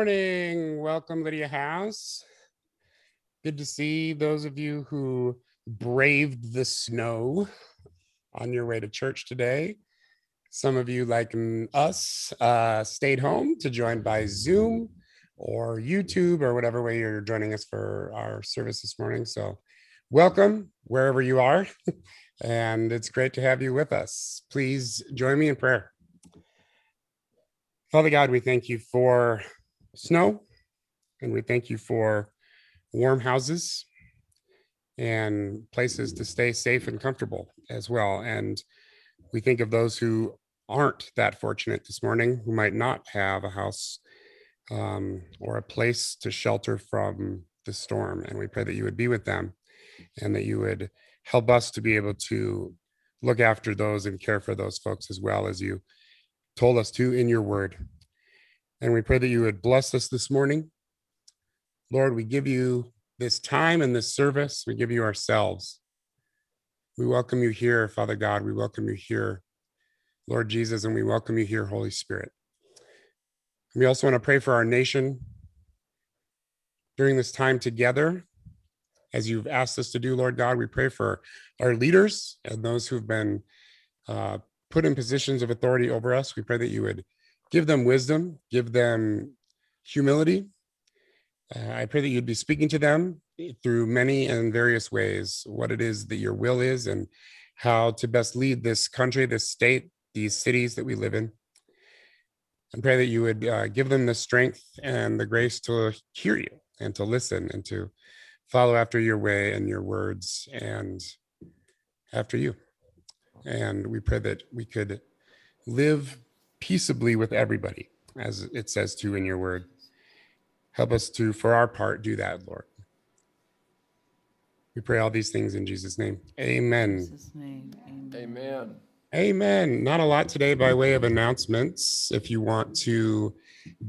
Morning. Welcome, Lydia House. Good to see those of you who braved the snow on your way to church today. Some of you, like us, uh, stayed home to join by Zoom or YouTube or whatever way you're joining us for our service this morning. So, welcome wherever you are. and it's great to have you with us. Please join me in prayer. Father God, we thank you for snow and we thank you for warm houses and places to stay safe and comfortable as well. And we think of those who aren't that fortunate this morning, who might not have a house um, or a place to shelter from the storm. And we pray that you would be with them and that you would help us to be able to look after those and care for those folks as well as you told us to in your word. And we pray that you would bless us this morning. Lord, we give you this time and this service. We give you ourselves. We welcome you here, Father God. We welcome you here, Lord Jesus, and we welcome you here, Holy Spirit. We also want to pray for our nation during this time together. As you've asked us to do, Lord God, we pray for our leaders and those who've been uh, put in positions of authority over us. We pray that you would give them wisdom, give them humility. Uh, I pray that you'd be speaking to them through many and various ways, what it is that your will is and how to best lead this country, this state, these cities that we live in. And pray that you would uh, give them the strength and the grace to hear you and to listen and to follow after your way and your words and after you. And we pray that we could live peaceably with everybody, as it says to in your word. Help us to, for our part, do that, Lord. We pray all these things in Jesus' name. Amen. Jesus' name, amen. Amen. Amen. Not a lot today by way of announcements. If you want to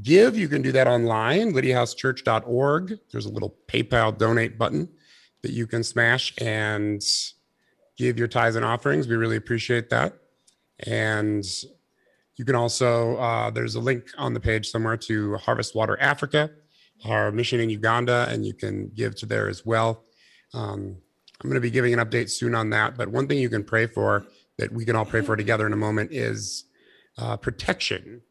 give, you can do that online, lydiahousechurch.org. There's a little PayPal donate button that you can smash and give your tithes and offerings. We really appreciate that. And you can also, uh, there's a link on the page somewhere to Harvest Water Africa, our mission in Uganda, and you can give to there as well. Um, I'm going to be giving an update soon on that. But one thing you can pray for that we can all pray for together in a moment is uh, protection,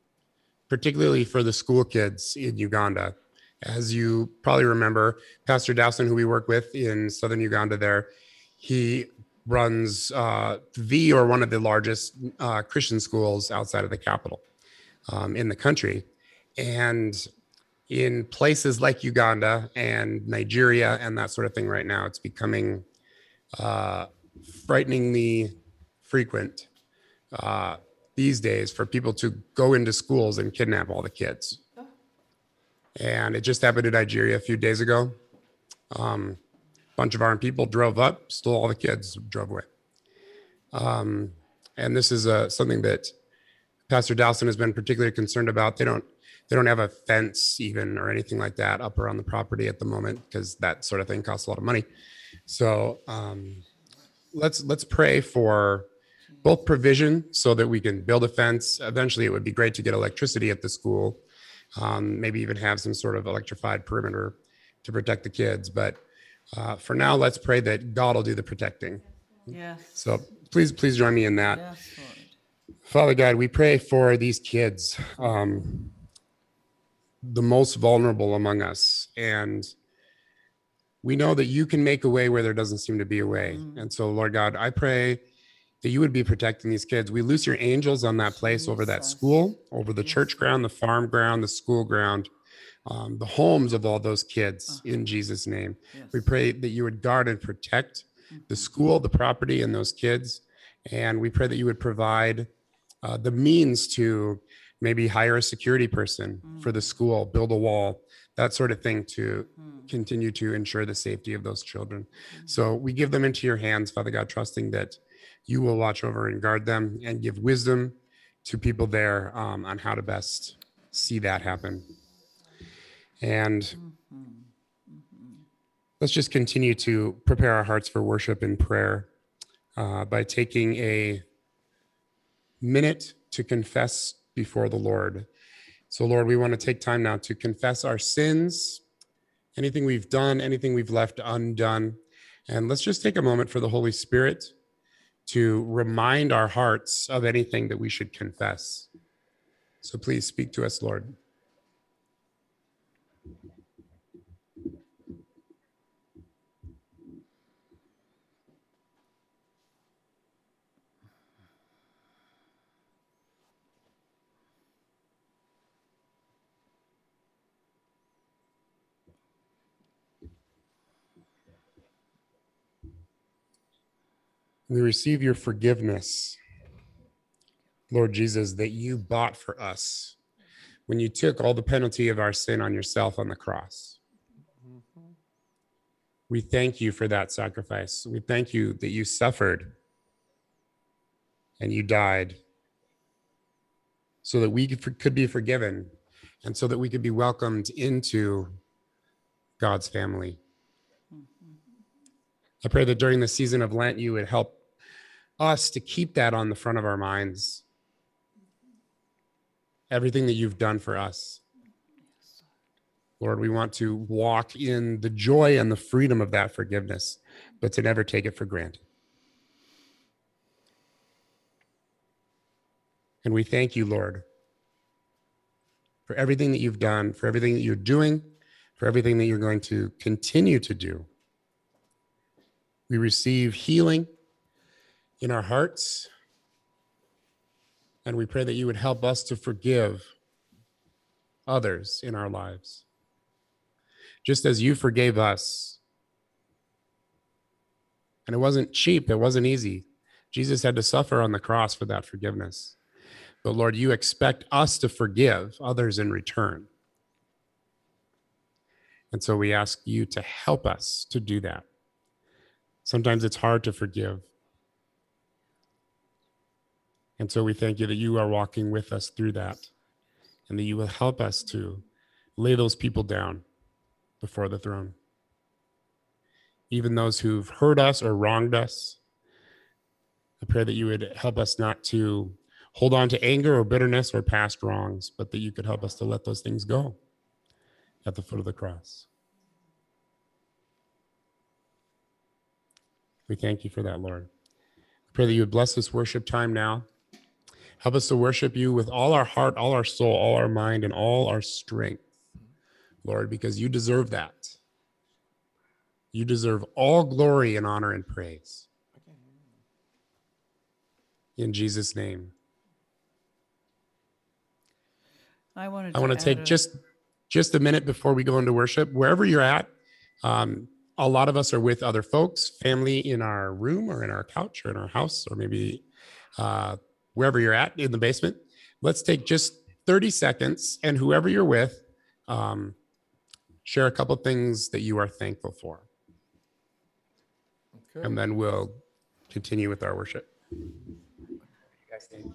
particularly for the school kids in Uganda. As you probably remember, Pastor Dowson, who we work with in southern Uganda, there, he runs uh, the or one of the largest uh, Christian schools outside of the capital um, in the country. And in places like Uganda and Nigeria and that sort of thing right now, it's becoming uh, frighteningly frequent uh, these days for people to go into schools and kidnap all the kids. And it just happened in Nigeria a few days ago. Um, bunch of armed people drove up, stole all the kids, drove away. Um, and this is uh, something that Pastor Dowson has been particularly concerned about. They don't they don't have a fence even or anything like that up around the property at the moment because that sort of thing costs a lot of money. So um, let's let's pray for both provision so that we can build a fence. Eventually, it would be great to get electricity at the school. Um, maybe even have some sort of electrified perimeter to protect the kids. But uh, for now, let's pray that God will do the protecting. Yes, So please, please join me in that. yes, Lord. Father God, we pray for these kids, um, the most vulnerable among us. And we know that you can make a way where there doesn't seem to be a way. And so, Lord God, I pray that you would be protecting these kids. We loose your angels on that place over that school, over the Yes, church ground, the farm ground, the school ground, um, the homes of all those kids in Jesus' name. We pray that you would guard and protect the school, the property, and those kids. And we pray that you would provide uh, the means to maybe hire a security person for the school, build a wall, that sort of thing to continue to ensure the safety of those children. So we give them into your hands, Father God, trusting that you will watch over and guard them and give wisdom to people there um, on how to best see that happen. And let's just continue to prepare our hearts for worship and prayer uh, by taking a minute to confess before the Lord So, Lord, we want to take time now to confess our sins, anything we've done, anything we've left undone. And let's just take a moment for the Holy Spirit to remind our hearts of anything that we should confess. So please speak to us, Lord. We receive your forgiveness, Lord Jesus, that you bought for us when you took all the penalty of our sin on yourself on the cross. We thank you for that sacrifice. We thank you that you suffered and you died so that we could be forgiven and so that we could be welcomed into God's family. Mm-hmm. I pray that during the season of Lent, you would help us to keep that on the front of our minds. Everything that you've done for us. Lord, we want to walk in the joy and the freedom of that forgiveness, but to never take it for granted. And we thank you, Lord, for everything that you've done, for everything that you're doing, for everything that you're going to continue to do. We receive healing in our hearts. And we pray that you would help us to forgive others in our lives. Just as you forgave us. And it wasn't cheap, it wasn't easy. Jesus had to suffer on the cross for that forgiveness. But Lord, you expect us to forgive others in return. And so we ask you to help us to do that. Sometimes it's hard to forgive. And so we thank you that you are walking with us through that and that you will help us to lay those people down before the throne. Even those who've hurt us or wronged us, I pray that you would help us not to hold on to anger or bitterness or past wrongs, but that you could help us to let those things go at the foot of the cross. We thank you for that, Lord. I pray that you would bless this worship time now. Help us to worship you with all our heart, all our soul, all our mind, and all our strength, Lord, because you deserve that. You deserve all glory and honor and praise. In Jesus' name. I wanted. I want to take a- just just a minute before we go into worship. Wherever you're at, um, a lot of us are with other folks, family in our room or in our couch or in our house or maybe uh, wherever you're at in the basement. Let's take just 30 seconds and whoever you're with, um, share a couple things that you are thankful for, Okay. and then we'll continue with our worship. You guys think?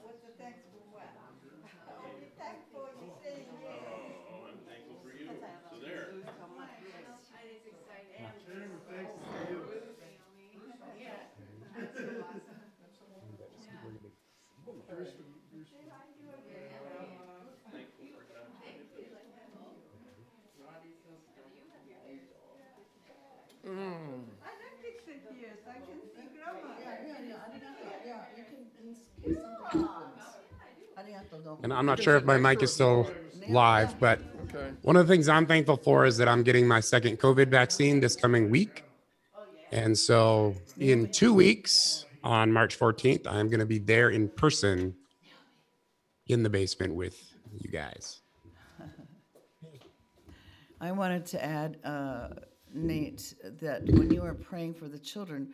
What's the thanks for what? You're thankful you say yes. I don't fix it here, so I can see grandma. And I'm not sure if my mic is still live, but Okay. one of the things I'm thankful for is that I'm getting my second COVID vaccine this coming week. And so in two weeks, on March 14th, I'm going to be there in person in the basement with you guys. I wanted to add, uh, Nate, that when you were praying for the children,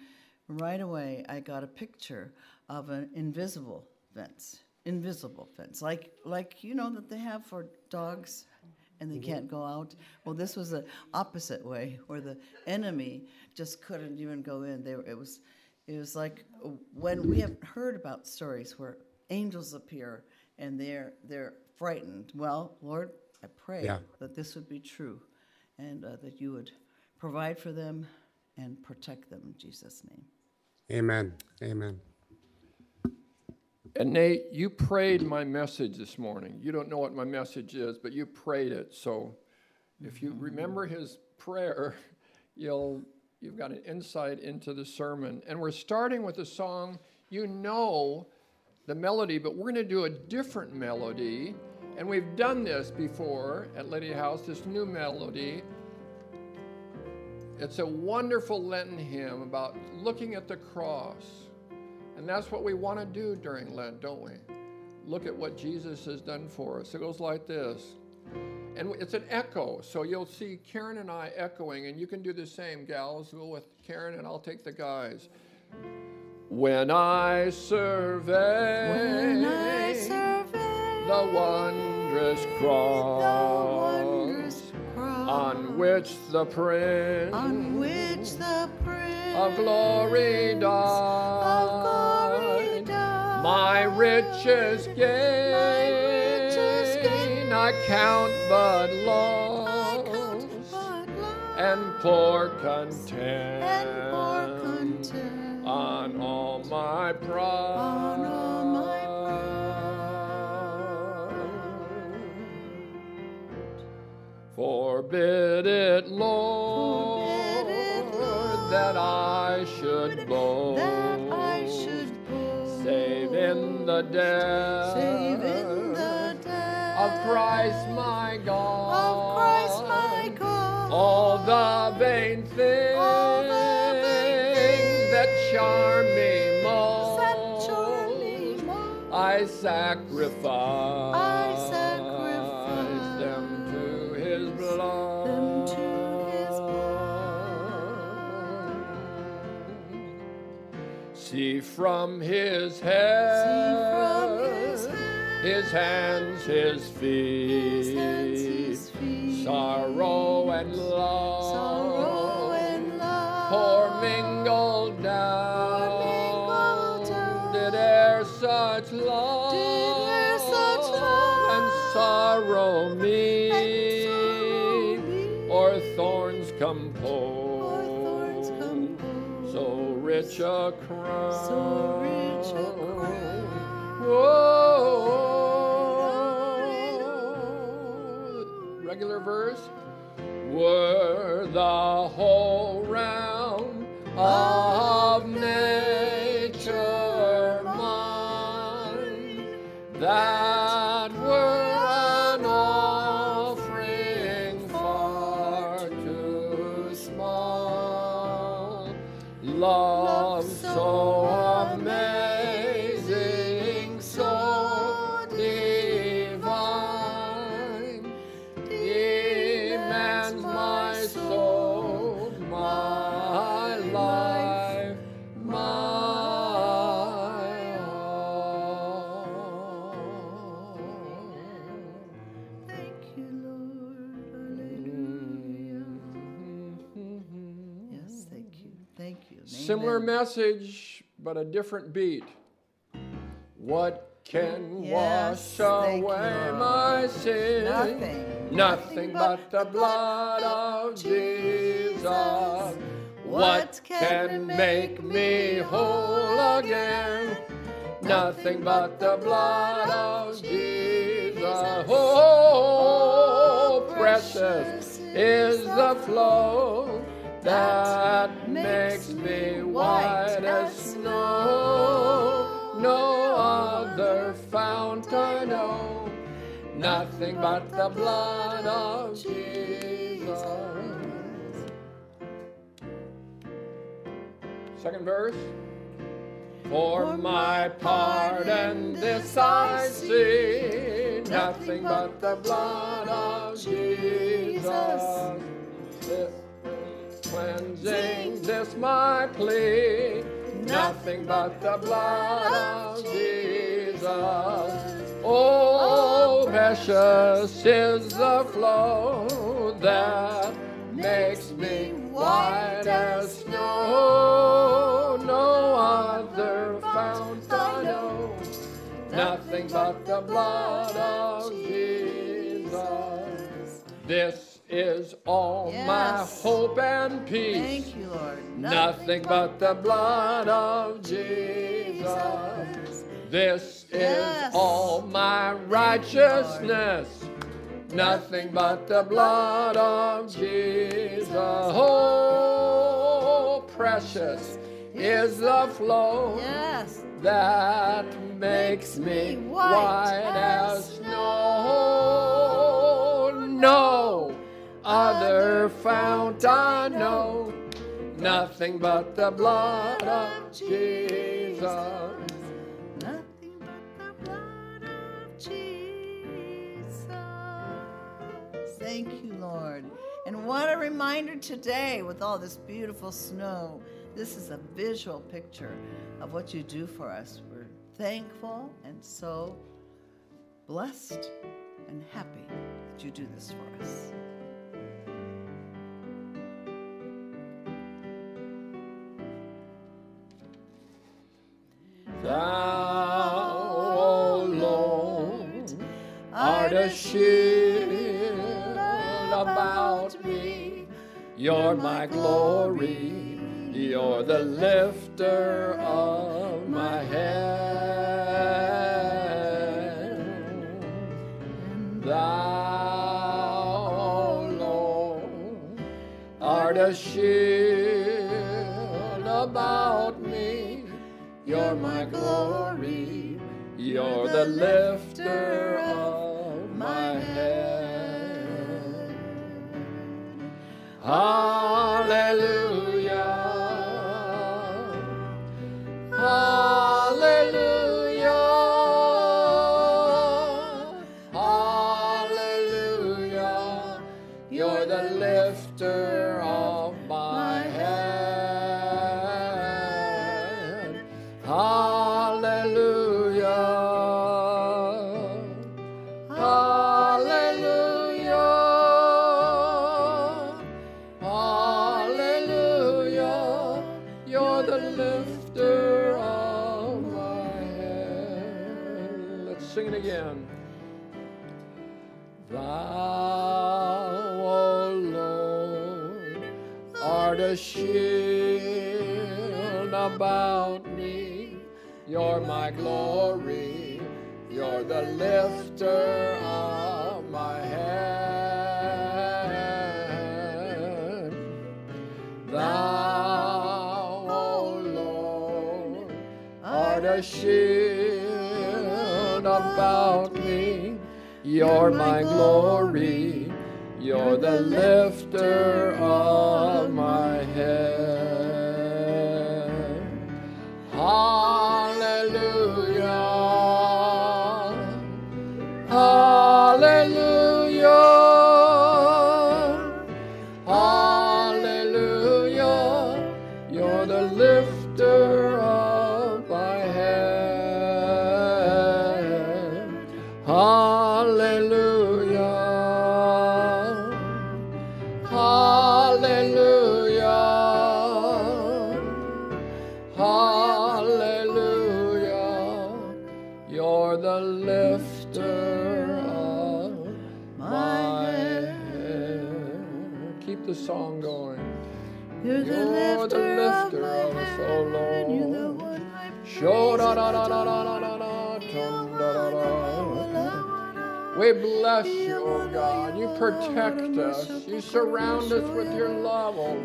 right away I got a picture of an invisible fence, invisible fence, like like you know that they have for dogs and they can't go out. Well, this was the opposite way, where the enemy just couldn't even go in. They were, it was, it was like when we have heard about stories where angels appear and they're they're frightened. Well, Lord, I pray Yeah. that this would be true, and uh, that you would provide for them and protect them in Jesus' name. Amen. Amen. And Nate, you prayed my message this morning. You don't know what my message is, but you prayed it. So if you remember his prayer, you'll you've got an insight into the sermon. And we're starting with a song you know the melody, but we're going to do a different melody. And we've done this before at Lydia House, this new melody. It's a wonderful Lenten hymn about looking at the cross. And that's what we want to do during Lent, don't we? Look at what Jesus has done for us. It goes like this. And it's an echo, so you'll see Karen and I echoing, and you can do the same, gals. Go with Karen, and I'll take the guys. When I survey, When I survey the wondrous cross, the wondrous cross on which the Prince on which the Prince of glory died, of glory died, my riches gain, riches gain, I count but loss, count but loss, and pour and content on all my pride. on all my Forbid it, Lord, Forbid it, Lord, that I should boast, that I should boast, save in the death, save in the death of Christ my God, of Christ my God, all the vain things, All the vain things that charm me most, that charm me most. I sacrifice, I sacrifice from His head, See from His hand, His hands, His feet, His hands, His feet, sorrow and love, sorrow and love, pour mingled down. mingled down. Did e'er such love, Did e'er such love and sorrow meet, rich a crown, so rich a crown. Whoa. Regular verse. Were the whole round of Similar Amen. message, but a different beat. What can Yes, wash away my sin? Nothing. Nothing but the blood of Jesus. What can make me whole again? Nothing but the blood of Jesus. Oh, oh, precious is the flow that makes me white as snow. No other fount I know. Nothing but the blood of Jesus. Second verse. For my part, and this I see, nothing but the blood of Jesus. Cleansing, this my plea, nothing but the blood of Jesus. Oh, precious is the flow that makes me white as snow. No other fount I know, nothing but the blood of Jesus. This is all my hope and peace. Thank you, Lord. Nothing but the blood of Jesus. This Yes. is all my righteousness. Nothing but the blood of Jesus. Oh, precious is the flow Yes. that makes me white as snow. No other fount I know, nothing but the blood of Jesus. Nothing but the blood of Jesus. Thank you, Lord. And what a reminder today with all this beautiful snow. This is a visual picture of what you do for us. We're thankful and so blessed and happy that you do this for us. Thou alone art a shield about me. You're my glory. You're the lifter of my head. Thou alone art a shield about my glory. You're the lifter of my head. Hallelujah. You're my glory. You're the lifter of protect us. You surround us with your love, O Lord.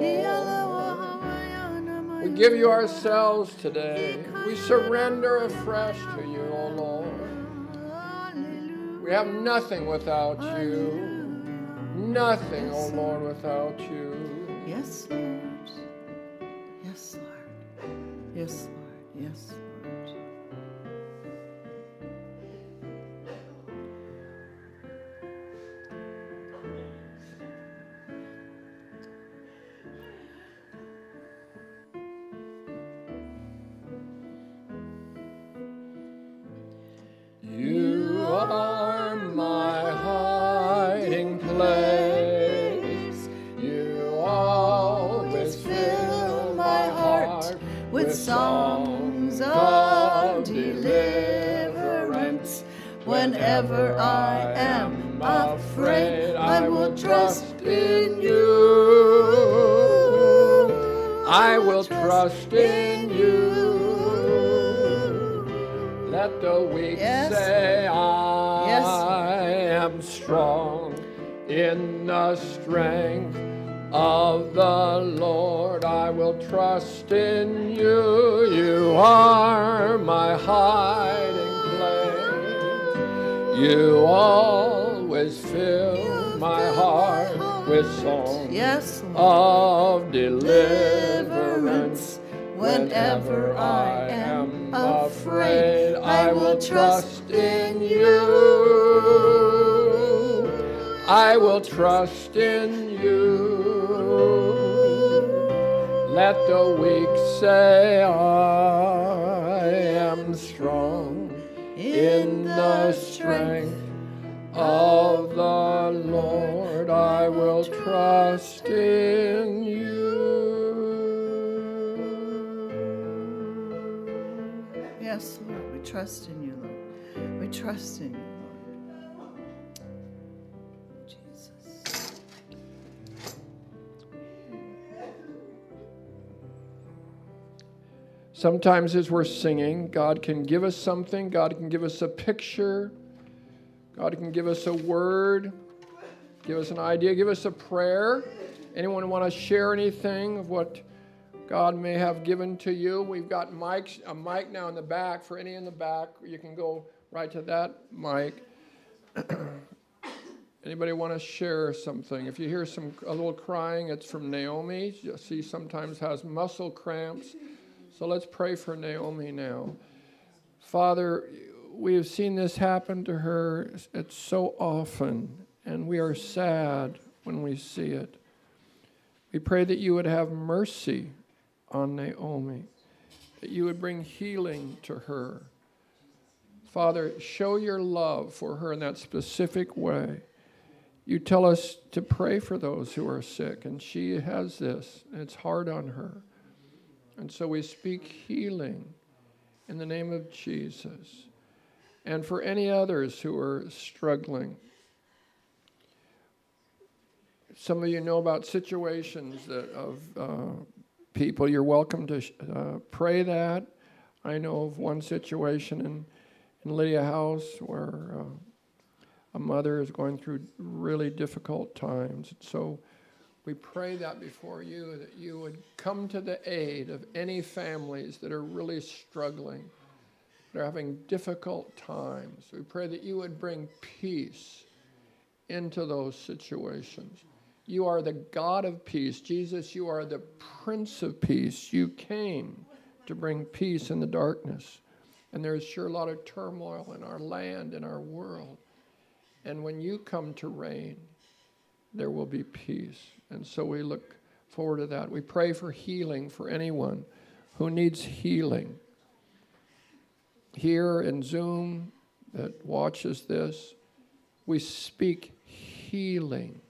We give you ourselves today. We surrender afresh to you, O Lord. We have nothing without you. Nothing, O Lord, without you. Yes, Lord. Yes, Lord. Yes, Lord. Yes, Lord. Will trust in you. Let the weak say, I am strong in the strength of the Lord. I will trust in you. Yes, Lord. We trust in you, Lord. We trust in you, Sometimes, as we're singing, God can give us something, God can give us a picture, God can give us a word, give us an idea, give us a prayer. Anyone want to share anything of what God may have given to you? We've got mics, a mic now in the back. For any in the back, you can go right to that mic. Anybody want to share something? If you hear some a little crying, it's from Naomi. She sometimes has muscle cramps. So let's pray for Naomi now. Father, we have seen this happen to her. It's so often, and we are sad when we see it. We pray that you would have mercy on Naomi, that you would bring healing to her. Father, show your love for her in that specific way. You tell us to pray for those who are sick, and she has this, and it's hard on her. And so we speak healing in the name of Jesus. And for any others who are struggling, some of you know about situations that of uh, people. You're welcome to uh, pray that. I know of one situation in, in Lydia House where uh, a mother is going through really difficult times. So we pray that before you, that you would come to the aid of any families that are really struggling, that are having difficult times. We pray that you would bring peace into those situations. You are the God of peace. Jesus, you are the Prince of Peace. You came to bring peace in the darkness. And there's sure a lot of turmoil in our land, in our world. And when you come to reign, there will be peace. And so we look forward to that. We pray for healing for anyone who needs healing. Here in Zoom that watches this, we speak healing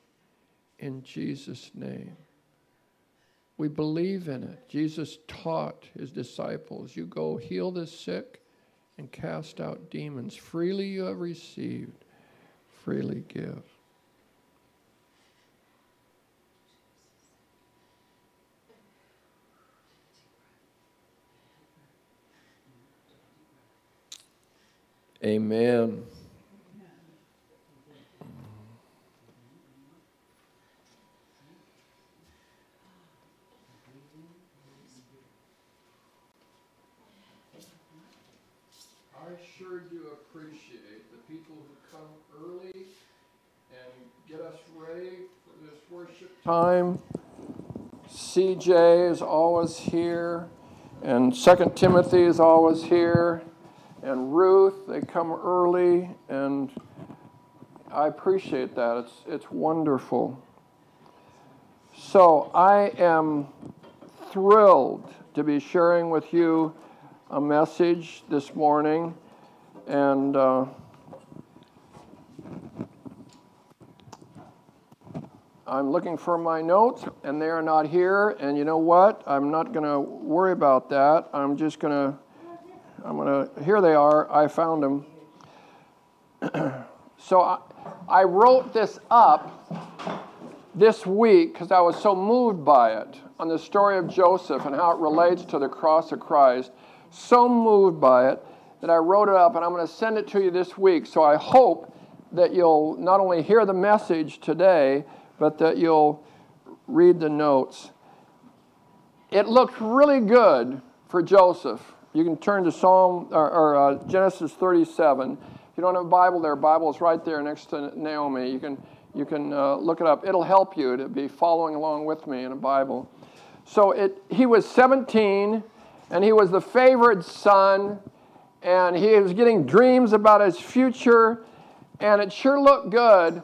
in Jesus' name. We believe in it. Jesus taught his disciples you go heal the sick and cast out demons. Freely you have received, freely give. Amen. I sure do appreciate the people who come early and get us ready for this worship time. CJ is always here, and Second Timothy is always here, and Ruth. They come early, and I appreciate that. It's it's wonderful. So I am thrilled to be sharing with you a message this morning, and uh, I'm looking for my notes, and they are not here. And you know what? I'm not going to worry about that. I'm just going to I'm going to, here they are. I found them. so I, I wrote this up this week because I was so moved by it on the story of Joseph and how it relates to the cross of Christ. So moved by it that I wrote it up and I'm going to send it to you this week. So I hope that you'll not only hear the message today, but that you'll read the notes. It looked really good for Joseph. You can turn to Psalm or, or uh, Genesis 37. If you don't have a Bible there, Bible is right there next to Naomi. You can you can uh, look it up. It'll help you to be following along with me in a Bible. So it, he was 17, and he was the favored son, and he was getting dreams about his future, and it sure looked good.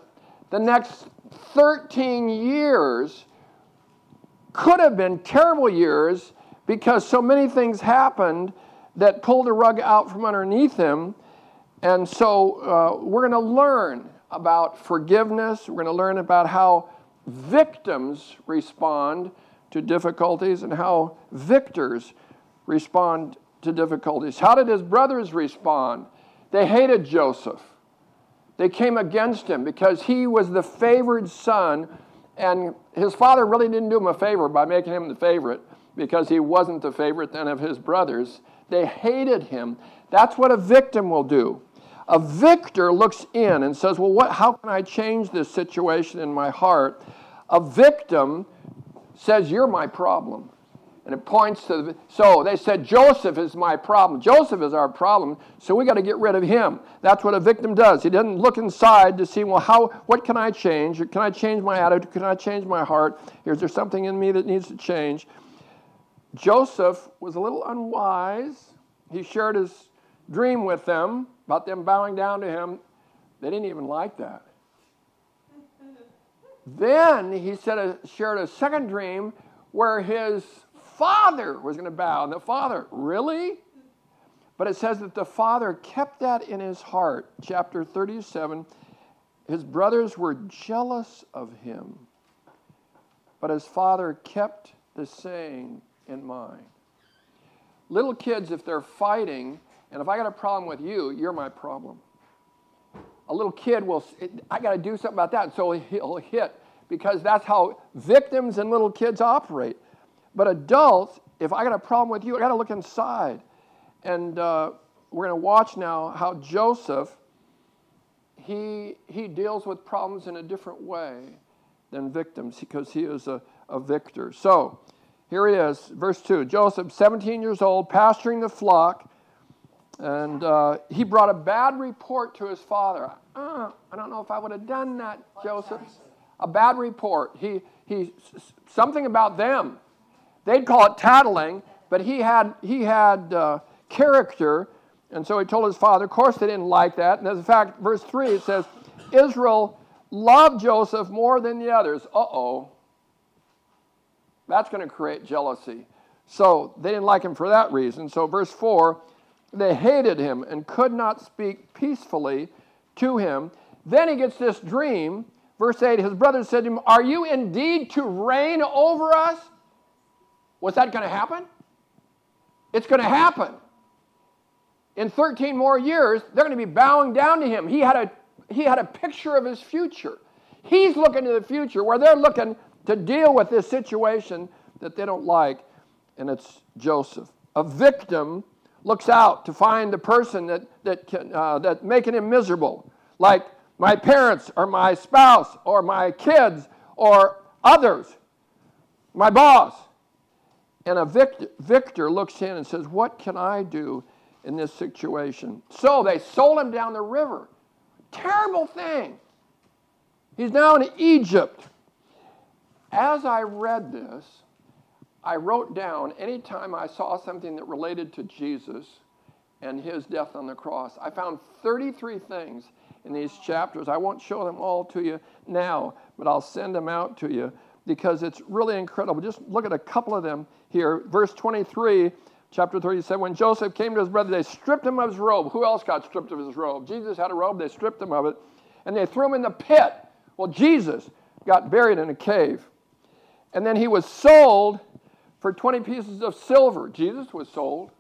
The next 13 years could have been terrible years because so many things happened that pulled the rug out from underneath him. And so uh, we're going to learn about forgiveness. We're going to learn about how victims respond to difficulties and how victors respond to difficulties. How did his brothers respond? They hated Joseph. They came against him because he was the favored son and his father really didn't do him a favor by making him the favorite because he wasn't the favorite then of his brothers. They hated him. That's what a victim will do. A victor looks in and says, Well, what, how can I change this situation in my heart? A victim says, You're my problem. And it points to the, so they said, Joseph is my problem. Joseph is our problem, so we got to get rid of him. That's what a victim does. He doesn't look inside to see, well, how, what can I change? Can I change my attitude? Can I change my heart? Is there something in me that needs to change? Joseph was a little unwise. He shared his dream with them about them bowing down to him. They didn't even like that. then he said, shared a second dream where his father was going to bow. And the father, really? But it says that the father kept that in his heart. Chapter 37 his brothers were jealous of him, but his father kept the saying in mind. Little kids, if they're fighting, and if I got a problem with you, you're my problem. A little kid will, I got to do something about that, so he'll hit because that's how victims and little kids operate. But adults, if I got a problem with you, I got to look inside. And uh, we're going to watch now how Joseph, he, he deals with problems in a different way than victims because he is a, a victor. So here he is, verse 2. Joseph, 17 years old, pasturing the flock, and uh, he brought a bad report to his father. Uh, I don't know if I would have done that, Joseph. A bad report. He, he, something about them. They'd call it tattling, but he had, he had uh, character, and so he told his father. Of course, they didn't like that. And as a fact, verse 3, it says, Israel loved Joseph more than the others. Uh oh. That's going to create jealousy. So they didn't like him for that reason. So, verse 4, they hated him and could not speak peacefully to him. Then he gets this dream. Verse 8, his brothers said to him, Are you indeed to reign over us? Was that going to happen? It's going to happen. In 13 more years, they're going to be bowing down to him. He had a, he had a picture of his future. He's looking to the future where they're looking to deal with this situation that they don't like, and it's Joseph. A victim looks out to find the person that, that can, uh, that's making him miserable, like my parents or my spouse or my kids or others, my boss. And a victor, victor looks in and says, What can I do in this situation? So they sold him down the river. Terrible thing. He's now in Egypt. As I read this, I wrote down anytime I saw something that related to Jesus and his death on the cross. I found 33 things in these chapters. I won't show them all to you now, but I'll send them out to you because it's really incredible. Just look at a couple of them here. Verse 23, chapter 37. When Joseph came to his brother, they stripped him of his robe. Who else got stripped of his robe? Jesus had a robe, they stripped him of it, and they threw him in the pit. Well, Jesus got buried in a cave. And then he was sold for 20 pieces of silver. Jesus was sold.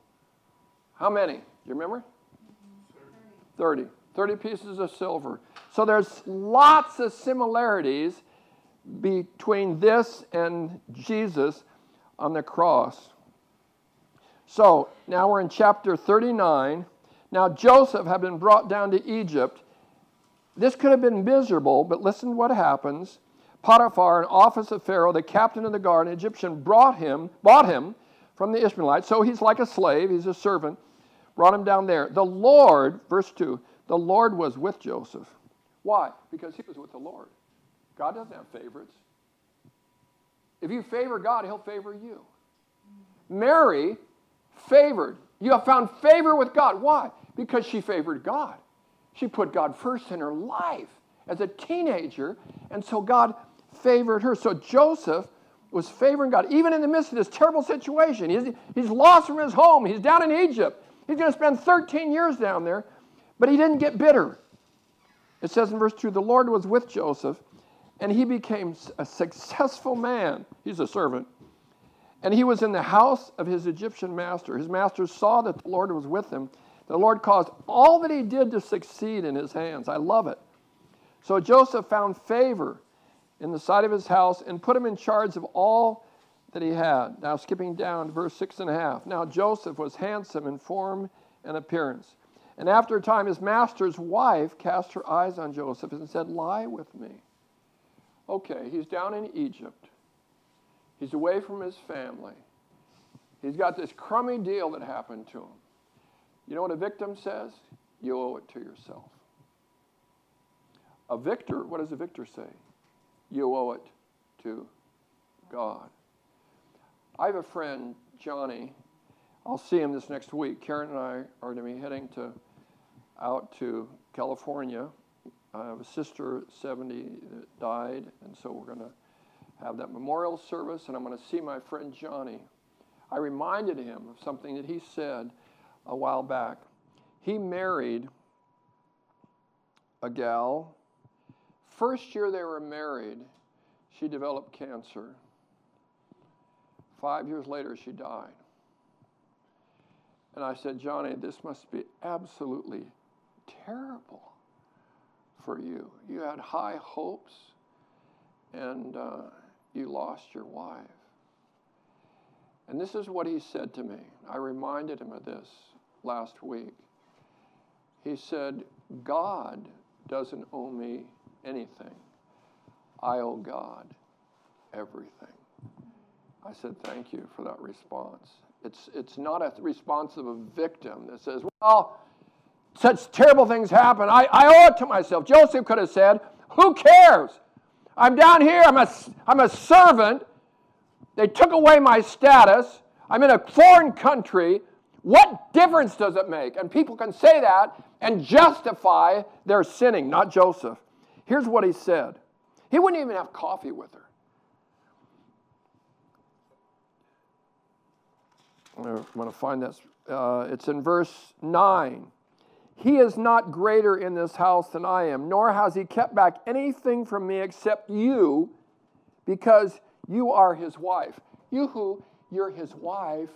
How many? Do you remember? 30. 30 pieces of silver. So there's lots of similarities between this and Jesus on the cross. So now we're in chapter 39. Now Joseph had been brought down to Egypt. This could have been miserable, but listen to what happens. Potiphar, an office of Pharaoh, the captain of the guard, an Egyptian, brought him, bought him from the Ishmaelites. So he's like a slave, he's a servant. Brought him down there. The Lord, verse 2, the Lord was with Joseph. Why? Because he was with the Lord. God doesn't have favorites. If you favor God, he'll favor you. Mary favored. You have found favor with God. Why? Because she favored God. She put God first in her life as a teenager, and so God favored her. So Joseph was favoring God, even in the midst of this terrible situation. He's, he's lost from his home, he's down in Egypt. He's going to spend 13 years down there, but he didn't get bitter. It says in verse 2 the Lord was with Joseph, and he became a successful man. He's a servant. And he was in the house of his Egyptian master. His master saw that the Lord was with him. The Lord caused all that he did to succeed in his hands. I love it. So Joseph found favor in the side of his house and put him in charge of all that he had. Now, skipping down to verse six and a half. Now, Joseph was handsome in form and appearance. And after a time, his master's wife cast her eyes on Joseph and said, Lie with me. Okay, he's down in Egypt. He's away from his family. He's got this crummy deal that happened to him. You know what a victim says? You owe it to yourself. A victor, what does a victor say? You owe it to God. I have a friend, Johnny. I'll see him this next week. Karen and I are going to be heading to out to California. I have a sister, 70, that died, and so we're going to have that memorial service, and I'm going to see my friend Johnny. I reminded him of something that he said a while back. He married a gal. First year they were married, she developed cancer. Five years later, she died. And I said, Johnny, this must be absolutely terrible for you. You had high hopes and uh, you lost your wife. And this is what he said to me. I reminded him of this last week. He said, God doesn't owe me anything, I owe God everything. I said, Thank you for that response. It's, it's not a response of a victim that says, Well, such terrible things happen. I, I owe it to myself. Joseph could have said, Who cares? I'm down here. I'm a, I'm a servant. They took away my status. I'm in a foreign country. What difference does it make? And people can say that and justify their sinning, not Joseph. Here's what he said he wouldn't even have coffee with her. I'm going to find this. Uh, it's in verse 9. He is not greater in this house than I am, nor has he kept back anything from me except you, because you are his wife. You who, you're his wife.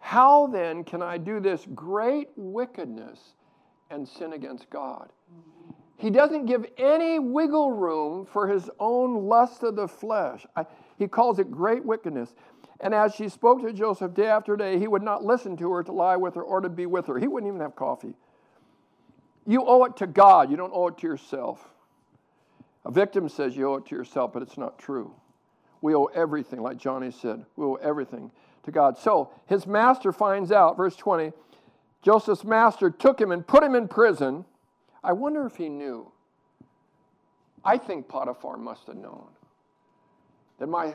How then can I do this great wickedness and sin against God? He doesn't give any wiggle room for his own lust of the flesh. I, he calls it great wickedness. And as she spoke to Joseph day after day, he would not listen to her to lie with her or to be with her. He wouldn't even have coffee. You owe it to God, you don't owe it to yourself. A victim says you owe it to yourself, but it's not true. We owe everything, like Johnny said. We owe everything to God. So his master finds out, verse 20, Joseph's master took him and put him in prison. I wonder if he knew. I think Potiphar must have known that my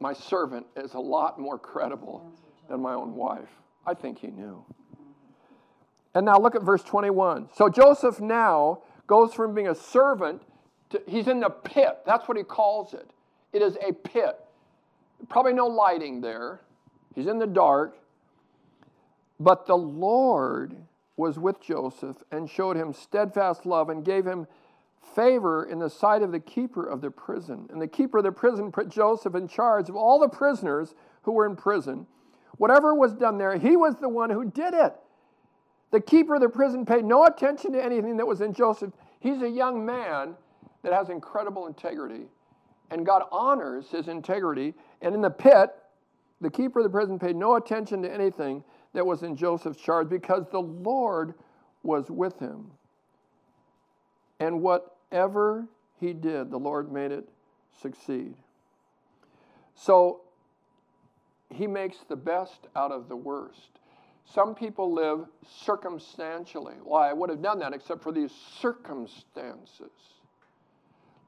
my servant is a lot more credible than my own wife. I think he knew. And now look at verse 21. So Joseph now goes from being a servant to, he's in the pit. That's what he calls it. It is a pit. Probably no lighting there. He's in the dark. But the Lord was with Joseph and showed him steadfast love and gave him favor in the sight of the keeper of the prison. And the keeper of the prison put Joseph in charge of all the prisoners who were in prison. Whatever was done there, he was the one who did it. The keeper of the prison paid no attention to anything that was in Joseph. He's a young man that has incredible integrity, and God honors his integrity. And in the pit, the keeper of the prison paid no attention to anything that was in Joseph's charge because the Lord was with him. And whatever he did, the Lord made it succeed. So he makes the best out of the worst. Some people live circumstantially. Well, I would have done that except for these circumstances.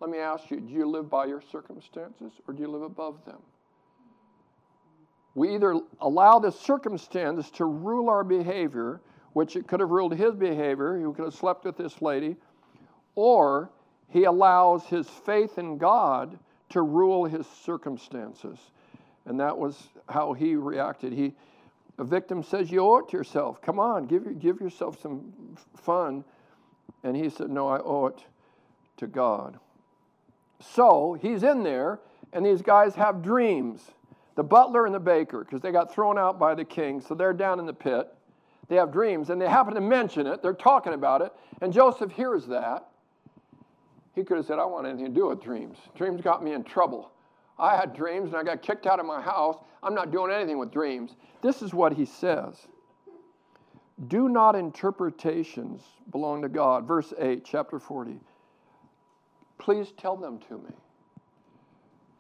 Let me ask you do you live by your circumstances or do you live above them? We either allow the circumstance to rule our behavior, which it could have ruled his behavior, he could have slept with this lady, or he allows his faith in God to rule his circumstances. And that was how he reacted. He, a victim says, You owe it to yourself. Come on, give, give yourself some fun. And he said, No, I owe it to God. So he's in there, and these guys have dreams the butler and the baker, because they got thrown out by the king, so they're down in the pit. They have dreams, and they happen to mention it. They're talking about it, and Joseph hears that. He could have said, I want anything to do with dreams. Dreams got me in trouble. I had dreams and I got kicked out of my house. I'm not doing anything with dreams. This is what he says Do not interpretations belong to God? Verse 8, chapter 40. Please tell them to me.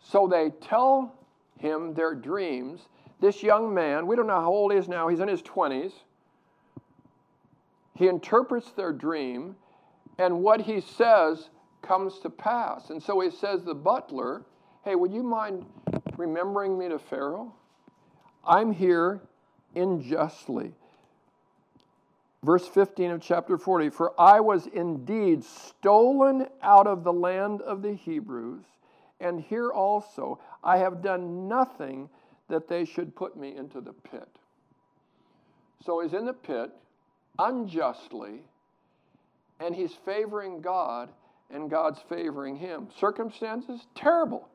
So they tell him their dreams. This young man, we don't know how old he is now, he's in his 20s. He interprets their dream, and what he says comes to pass. And so he says, The butler, hey, would you mind remembering me to Pharaoh? I'm here unjustly. Verse 15 of chapter 40 For I was indeed stolen out of the land of the Hebrews, and here also I have done nothing that they should put me into the pit. So he's in the pit unjustly, and he's favoring God, and God's favoring him. Circumstances? Terrible.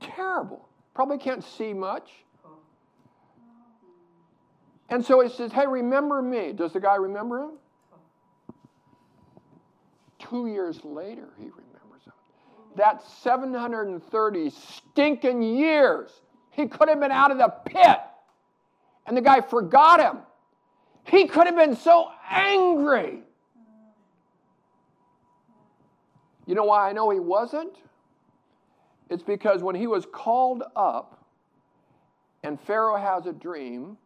Terrible. Probably can't see much. And so he says, Hey, remember me. Does the guy remember him? Two years later, he remembers that 730 stinking years. He could have been out of the pit. And the guy forgot him. He could have been so angry. You know why I know he wasn't? It's because when he was called up and Pharaoh has a dream,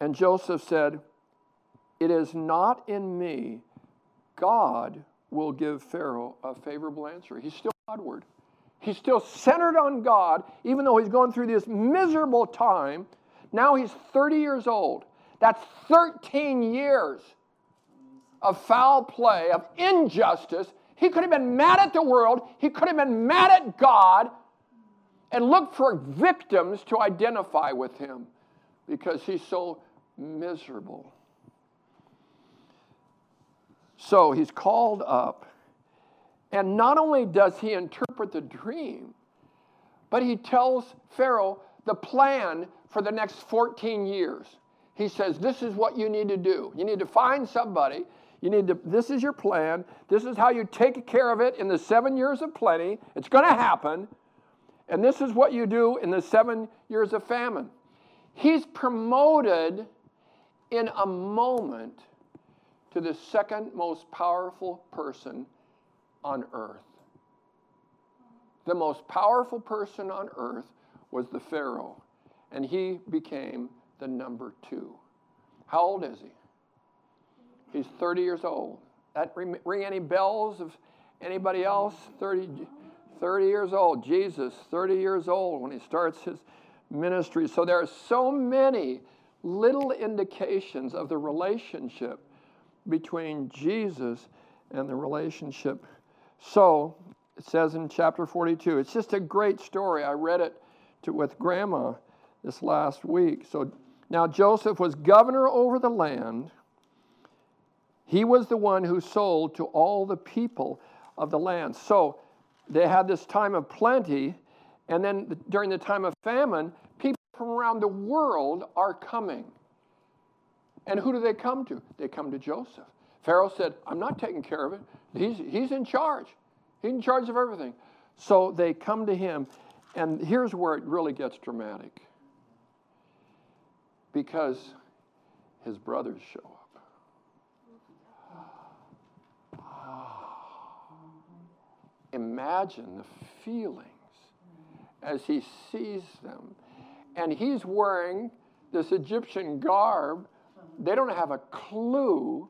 and Joseph said, It is not in me. God will give Pharaoh a favorable answer. He's still Godward. He's still centered on God, even though he's going through this miserable time. Now he's 30 years old. That's 13 years of foul play, of injustice. He could have been mad at the world, he could have been mad at God, and looked for victims to identify with him because he's so miserable. So he's called up, and not only does he interpret the dream, but he tells Pharaoh the plan for the next 14 years. He says, This is what you need to do. You need to find somebody. You need to, this is your plan. This is how you take care of it in the seven years of plenty. It's going to happen. And this is what you do in the seven years of famine. He's promoted in a moment to the second most powerful person on earth. The most powerful person on earth was the Pharaoh, and he became the number two. How old is he? He's 30 years old. That ring, any bells of anybody else? 30, 30 years old. Jesus, 30 years old when he starts his ministry. So there are so many little indications of the relationship between Jesus and the relationship. So, it says in chapter 42, it's just a great story. I read it to, with grandma this last week. So, now Joseph was governor over the land. He was the one who sold to all the people of the land. So, they had this time of plenty, and then during the time of famine, people from around the world are coming. And who do they come to? They come to Joseph. Pharaoh said, I'm not taking care of it. He's, he's in charge. He's in charge of everything. So they come to him, and here's where it really gets dramatic. Because his brothers show up. Ah. Imagine the feelings as he sees them. And he's wearing this Egyptian garb. They don't have a clue.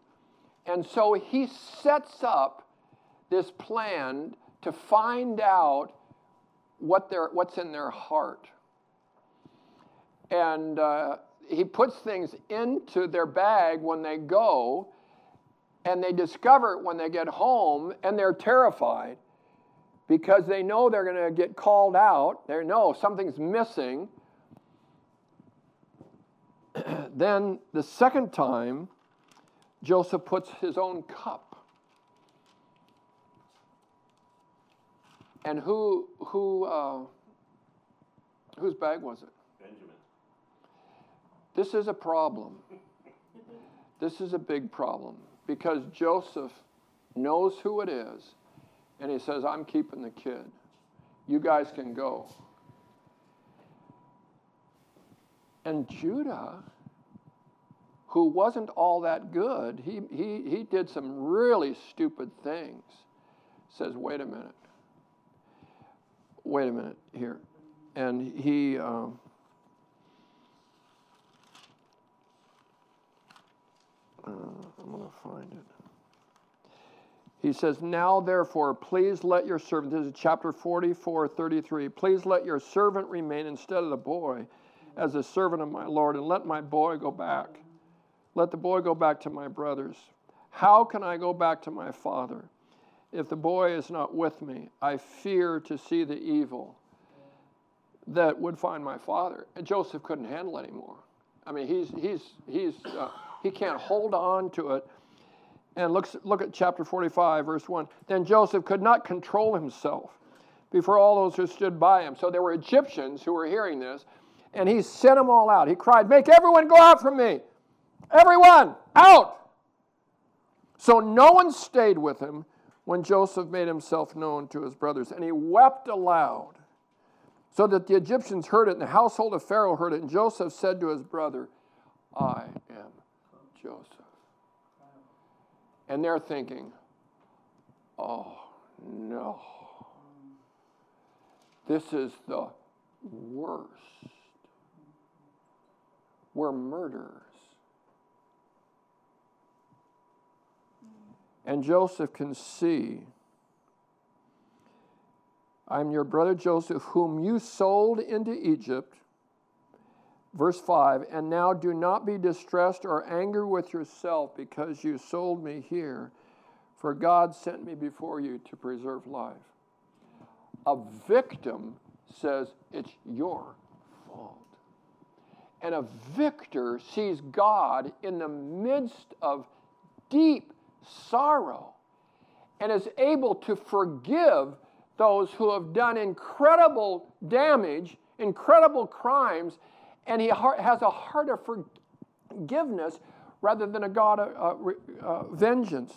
And so he sets up this plan to find out what they're, what's in their heart. And uh, he puts things into their bag when they go, and they discover it when they get home, and they're terrified because they know they're going to get called out. They know something's missing. then the second time, Joseph puts his own cup. And who, who, uh, whose bag was it? Benjamin. This is a problem. this is a big problem because Joseph knows who it is and he says, I'm keeping the kid. You guys can go. And Judah, who wasn't all that good, he, he, he did some really stupid things, says, Wait a minute. Wait a minute here. And he. Um, uh, I'm going to find it. He says, Now therefore, please let your servant, this is chapter 44, 33, please let your servant remain instead of the boy as a servant of my Lord, and let my boy go back. Let the boy go back to my brothers. How can I go back to my father? If the boy is not with me, I fear to see the evil that would find my father. And Joseph couldn't handle anymore. I mean, he's, he's, he's, uh, he can't hold on to it. And look, look at chapter 45, verse 1. Then Joseph could not control himself before all those who stood by him. So there were Egyptians who were hearing this, and he sent them all out. He cried, Make everyone go out from me! Everyone, out! So no one stayed with him when Joseph made himself known to his brothers, and he wept aloud, so that the Egyptians heard it, and the household of Pharaoh heard it. And Joseph said to his brother, I am Joseph. And they're thinking, oh no, this is the worst. We're murderers. And Joseph can see, I'm your brother Joseph, whom you sold into Egypt. Verse 5 And now do not be distressed or angry with yourself because you sold me here, for God sent me before you to preserve life. A victim says it's your fault. And a victor sees God in the midst of deep sorrow and is able to forgive those who have done incredible damage, incredible crimes, and he has a heart of forgiveness rather than a God of uh, uh, vengeance.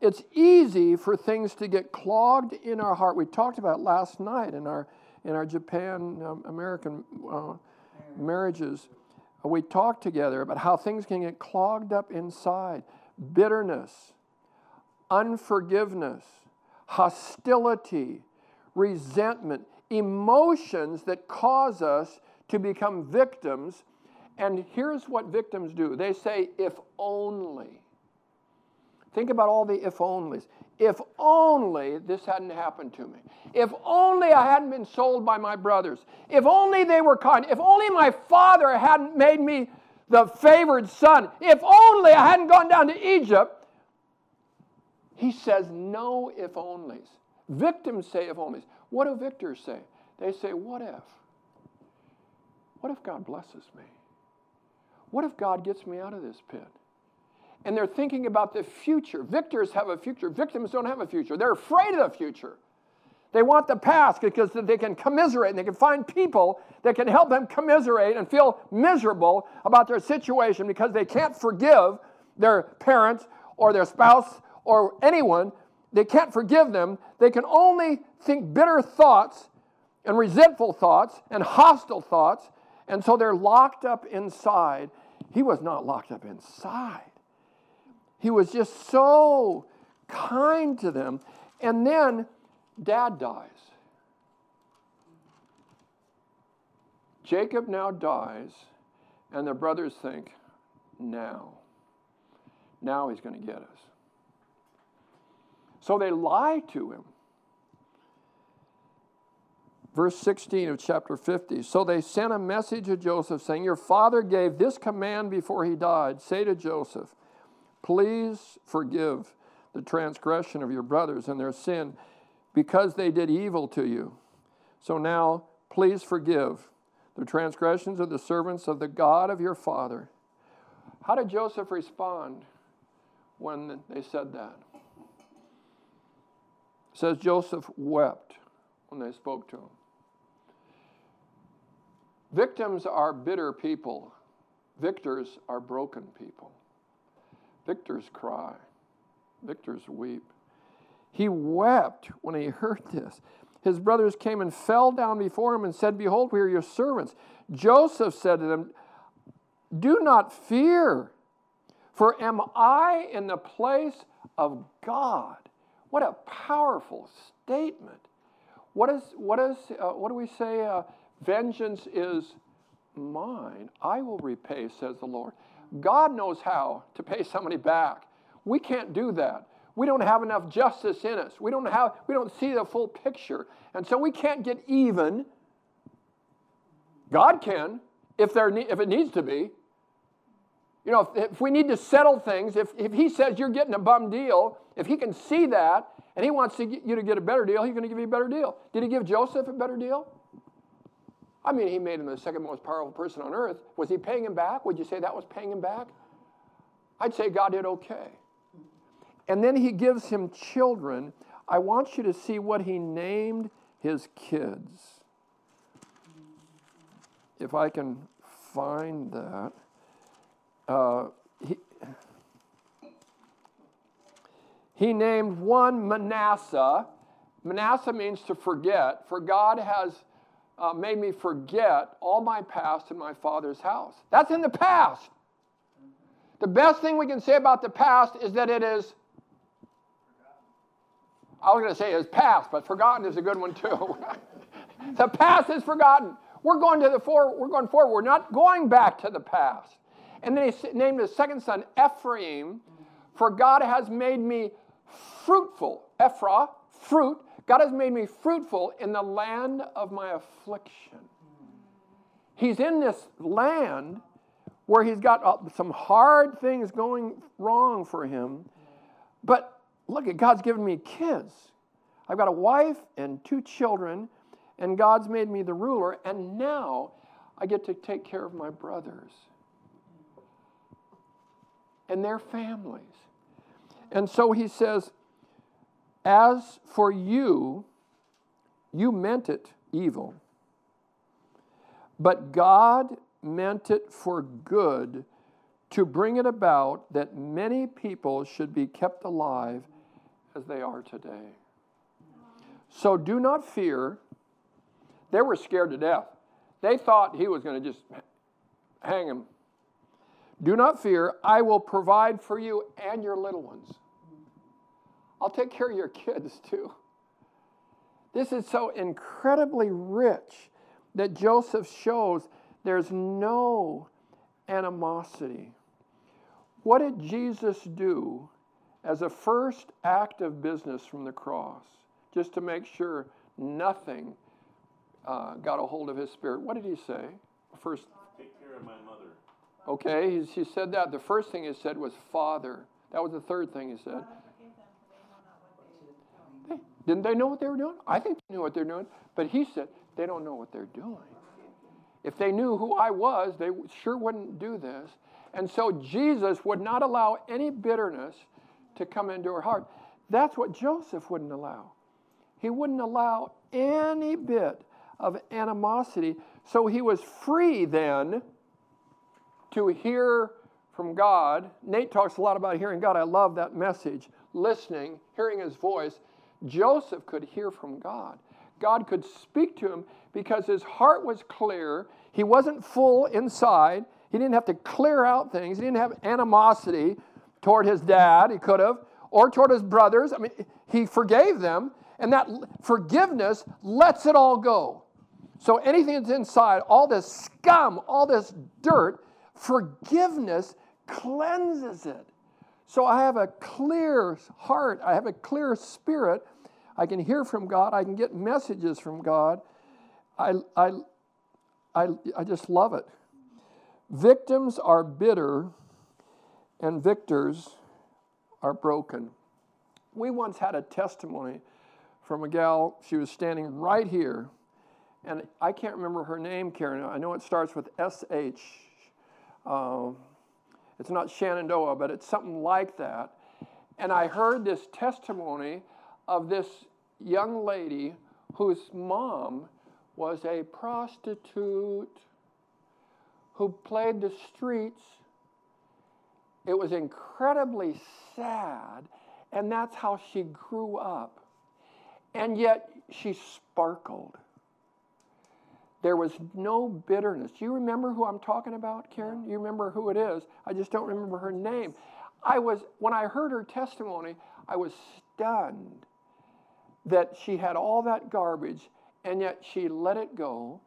It's easy for things to get clogged in our heart. We talked about last night in our in our Japan um, American uh, marriages. We talk together about how things can get clogged up inside bitterness, unforgiveness, hostility, resentment, emotions that cause us to become victims. And here's what victims do they say, if only. Think about all the if onlys. If only this hadn't happened to me. If only I hadn't been sold by my brothers. If only they were kind. If only my father hadn't made me the favored son. If only I hadn't gone down to Egypt. He says no if onlys. Victims say if onlys. What do victors say? They say, what if? What if God blesses me? What if God gets me out of this pit? And they're thinking about the future. Victors have a future, victims don't have a future. They're afraid of the future. They want the past because they can commiserate and they can find people that can help them commiserate and feel miserable about their situation because they can't forgive their parents or their spouse or anyone. They can't forgive them. They can only think bitter thoughts and resentful thoughts and hostile thoughts. And so they're locked up inside. He was not locked up inside. He was just so kind to them. And then dad dies. Jacob now dies, and the brothers think, now, now he's going to get us. So they lie to him. Verse 16 of chapter 50. So they sent a message to Joseph saying, Your father gave this command before he died. Say to Joseph, Please forgive the transgression of your brothers and their sin because they did evil to you. So now, please forgive the transgressions of the servants of the God of your father. How did Joseph respond when they said that? It says Joseph wept when they spoke to him. Victims are bitter people. Victors are broken people. Victors cry. Victors weep. He wept when he heard this. His brothers came and fell down before him and said, Behold, we are your servants. Joseph said to them, Do not fear, for am I in the place of God? What a powerful statement. What, is, what, is, uh, what do we say? Uh, Vengeance is mine. I will repay, says the Lord. God knows how to pay somebody back. We can't do that. We don't have enough justice in us. We don't have we don't see the full picture. And so we can't get even. God can if there if it needs to be. You know, if, if we need to settle things, if, if he says you're getting a bum deal, if he can see that and he wants to get you to get a better deal, he's going to give you a better deal. Did he give Joseph a better deal? I mean, he made him the second most powerful person on earth. Was he paying him back? Would you say that was paying him back? I'd say God did okay. And then he gives him children. I want you to see what he named his kids. If I can find that. Uh, he, he named one Manasseh. Manasseh means to forget, for God has uh, made me forget all my past in my father's house. That's in the past. The best thing we can say about the past is that it is, I was going to say is past, but forgotten is a good one too. the past is forgotten. We're going to the for, we're going forward. We're not going back to the past. And then he named his second son Ephraim, for God has made me fruitful. Ephra, fruit, God has made me fruitful in the land of my affliction. He's in this land where he's got uh, some hard things going wrong for him. But look at God's given me kids. I've got a wife and two children, and God's made me the ruler, and now I get to take care of my brothers and their families. And so he says, as for you, you meant it evil, but God meant it for good to bring it about that many people should be kept alive as they are today. So do not fear. They were scared to death. They thought he was going to just hang him. Do not fear. I will provide for you and your little ones. I'll take care of your kids too. This is so incredibly rich that Joseph shows there's no animosity. What did Jesus do as a first act of business from the cross, just to make sure nothing uh, got a hold of his spirit? What did he say? First, take care of my mother. Okay, he, he said that. The first thing he said was Father. That was the third thing he said. Didn't they know what they were doing? I think they knew what they're doing. But he said, they don't know what they're doing. If they knew who I was, they sure wouldn't do this. And so Jesus would not allow any bitterness to come into her heart. That's what Joseph wouldn't allow. He He wouldn't allow any bit of animosity. So he was free then to hear from God. Nate talks a lot about hearing God. I love that message. Listening, hearing his voice. Joseph could hear from God. God could speak to him because his heart was clear. He wasn't full inside. He didn't have to clear out things. He didn't have animosity toward his dad. He could have, or toward his brothers. I mean, he forgave them, and that forgiveness lets it all go. So anything that's inside, all this scum, all this dirt, forgiveness cleanses it. So I have a clear heart, I have a clear spirit. I can hear from God, I can get messages from God. I, I, I, I just love it. Victims are bitter, and victors are broken. We once had a testimony from a gal, she was standing right here, and I can't remember her name, Karen. I know it starts with SH. Uh, it's not Shenandoah, but it's something like that. And I heard this testimony of this young lady whose mom was a prostitute who played the streets. It was incredibly sad, and that's how she grew up. And yet she sparkled. There was no bitterness. Do you remember who I'm talking about, Karen? You remember who it is? I just don't remember her name. I was, when I heard her testimony, I was stunned that she had all that garbage and yet she let it go.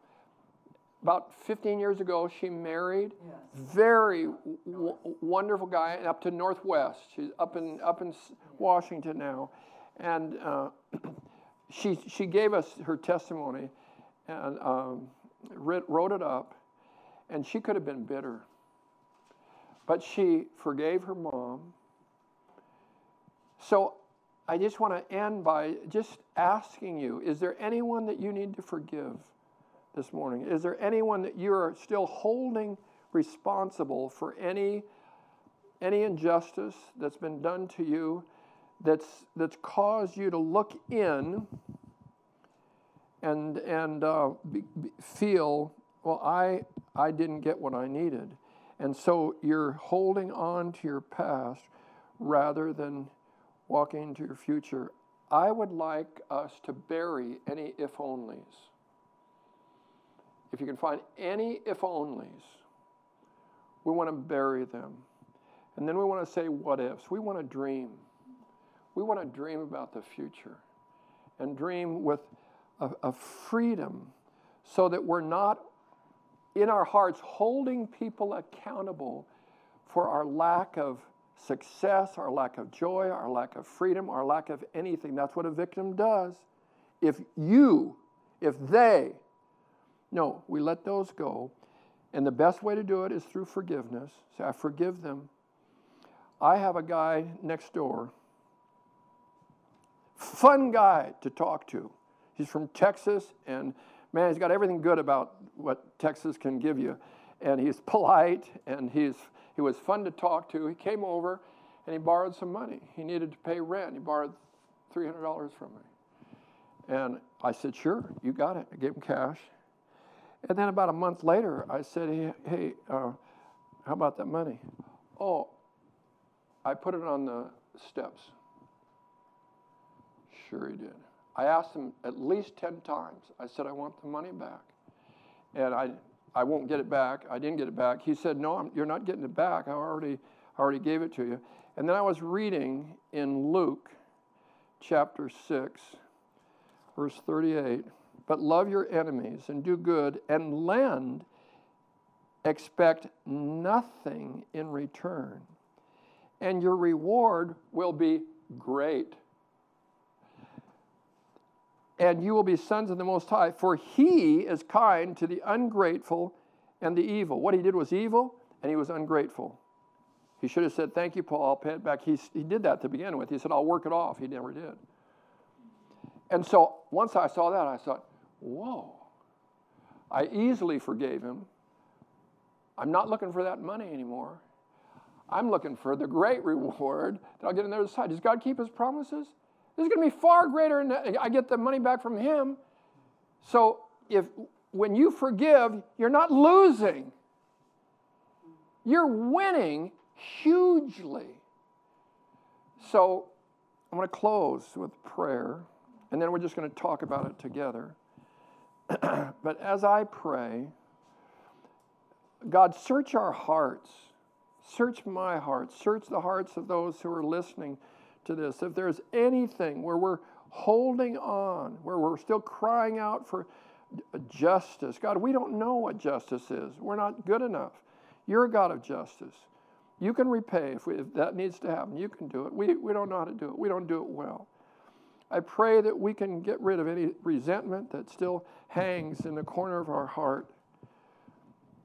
About 15 years ago, she married. Yes. Very w- wonderful guy up to Northwest. She's up in, up in Washington now. And uh, she, she gave us her testimony and um, wrote it up. And she could have been bitter. But she forgave her mom. So I just want to end by just asking you is there anyone that you need to forgive this morning? Is there anyone that you're still holding responsible for any, any injustice that's been done to you that's, that's caused you to look in and, and uh, be, be, feel, well, I, I didn't get what I needed? And so you're holding on to your past rather than walking into your future, I would like us to bury any if onlys. If you can find any if onlys, we want to bury them. And then we want to say what ifs. We want to dream. We want to dream about the future and dream with a freedom so that we're not in our hearts holding people accountable for our lack of success, our lack of joy, our lack of freedom, our lack of anything. That's what a victim does. If you, if they, no, we let those go. And the best way to do it is through forgiveness. Say, I forgive them. I have a guy next door, fun guy to talk to. He's from Texas, and man, he's got everything good about what Texas can give you. And he's polite, and he's he was fun to talk to. He came over and he borrowed some money. He needed to pay rent. He borrowed $300 from me. And I said, Sure, you got it. I gave him cash. And then about a month later, I said, Hey, hey uh, how about that money? Oh, I put it on the steps. Sure, he did. I asked him at least 10 times. I said, I want the money back. And I I won't get it back. I didn't get it back. He said, No, I'm, you're not getting it back. I already, already gave it to you. And then I was reading in Luke chapter 6, verse 38. But love your enemies and do good and lend, expect nothing in return. And your reward will be great and you will be sons of the Most High, for he is kind to the ungrateful and the evil. What he did was evil, and he was ungrateful. He should have said, Thank you, Paul, I'll pay it back. He, he did that to begin with. He said, I'll work it off. He never did. And so once I saw that, I thought, Whoa. I easily forgave him. I'm not looking for that money anymore. I'm looking for the great reward that I'll get on the other side. Does God keep his promises? This is going to be far greater, and I get the money back from him. So if when you forgive, you're not losing. You're winning hugely. So I'm going to close with prayer, and then we're just going to talk about it together. but as I pray, God, search our hearts. Search my heart. Search the hearts of those who are listening to this. If there's anything where we're holding on, where we're still crying out for justice, God, we don't know what justice is. We're not good enough. You're a God of justice. You can repay if, we, if that needs to happen. You can do it. We, we don't know how to do it. We don't do it well. I pray that we can get rid of any resentment that still hangs in the corner of our heart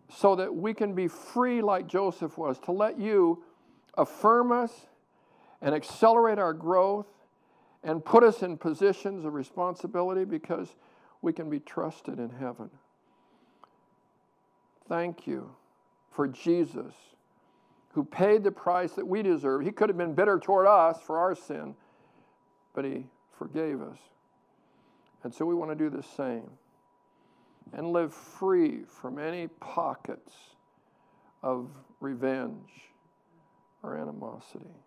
so that we can be free like Joseph was, to let you affirm us and accelerate our growth and put us in positions of responsibility because we can be trusted in heaven. Thank you for Jesus who paid the price that we deserve. He could have been bitter toward us for our sin, but He forgave us. And so we want to do the same and live free from any pockets of revenge or animosity.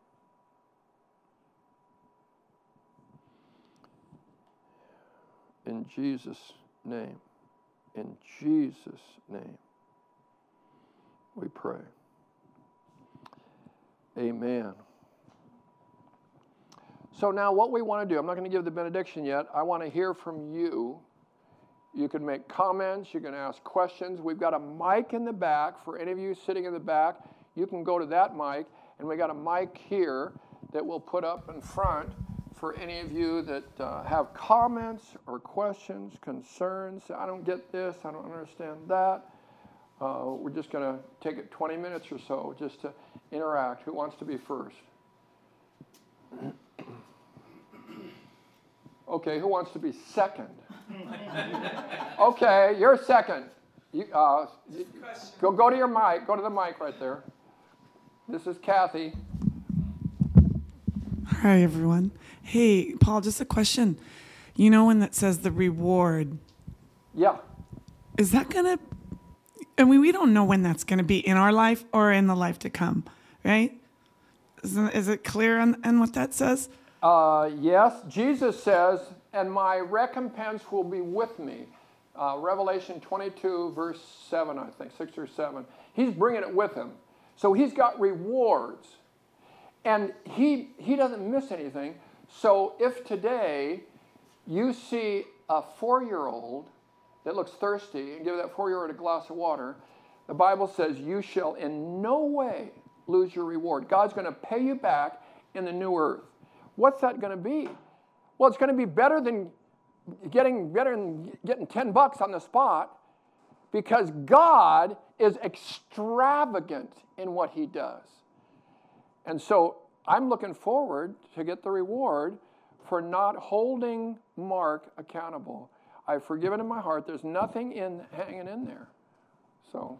In Jesus' name, in Jesus' name, we pray. Amen. So now, what we want to do, I'm not going to give the benediction yet. I want to hear from you. You can make comments, you can ask questions. We've got a mic in the back for any of you sitting in the back. You can go to that mic, and we got a mic here that we'll put up in front for any of you that uh, have comments or questions, concerns. I don't get this, I don't understand that. Uh, we're just going to take it 20 minutes or so just to interact. Who wants to be first? Okay, who wants to be second? okay, you're second. You, uh, go, go to your mic. Go to the mic right there. This is Kathy. Hi, everyone. Hey, Paul, just a question. You know when that says the reward? Yeah. Is that going to, I mean, we don't know when that's going to be in our life or in the life to come, right? Is, is it clear on, on what that says? Uh, yes, Jesus says, and my recompense will be with me. Uh, Revelation 22, verse 7, I think, 6 or 7. He's bringing it with him. So he's got rewards. And he, he doesn't miss anything. So if today you see a four year old that looks thirsty and give that four year old a glass of water, the Bible says you shall in no way lose your reward. God's going to pay you back in the new earth. What's that going to be? Well, it's going to be better than getting better than getting 10 bucks on the spot because God is extravagant in what he does. And so I'm looking forward to get the reward for not holding Mark accountable. I've forgiven in my heart. There's nothing in hanging in there. So,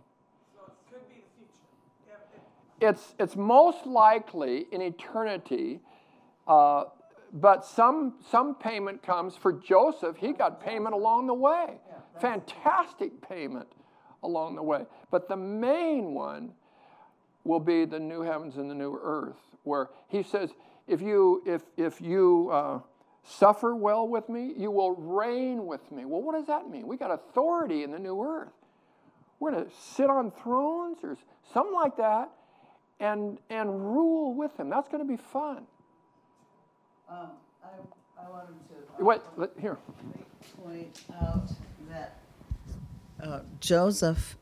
so it could be the future. Yeah, it's, it's most likely in eternity uh, but some, some payment comes for Joseph. He got payment along the way. Fantastic payment along the way. But the main one will be the new heavens and the new earth, where he says, if you, if, if you uh, suffer well with me, you will reign with me. Well, what does that mean? We got authority in the new earth. We're going to sit on thrones or something like that and, and rule with him. That's going to be fun. Um, I, I wanted to. uh, Wait, let, here. Point out that uh, Joseph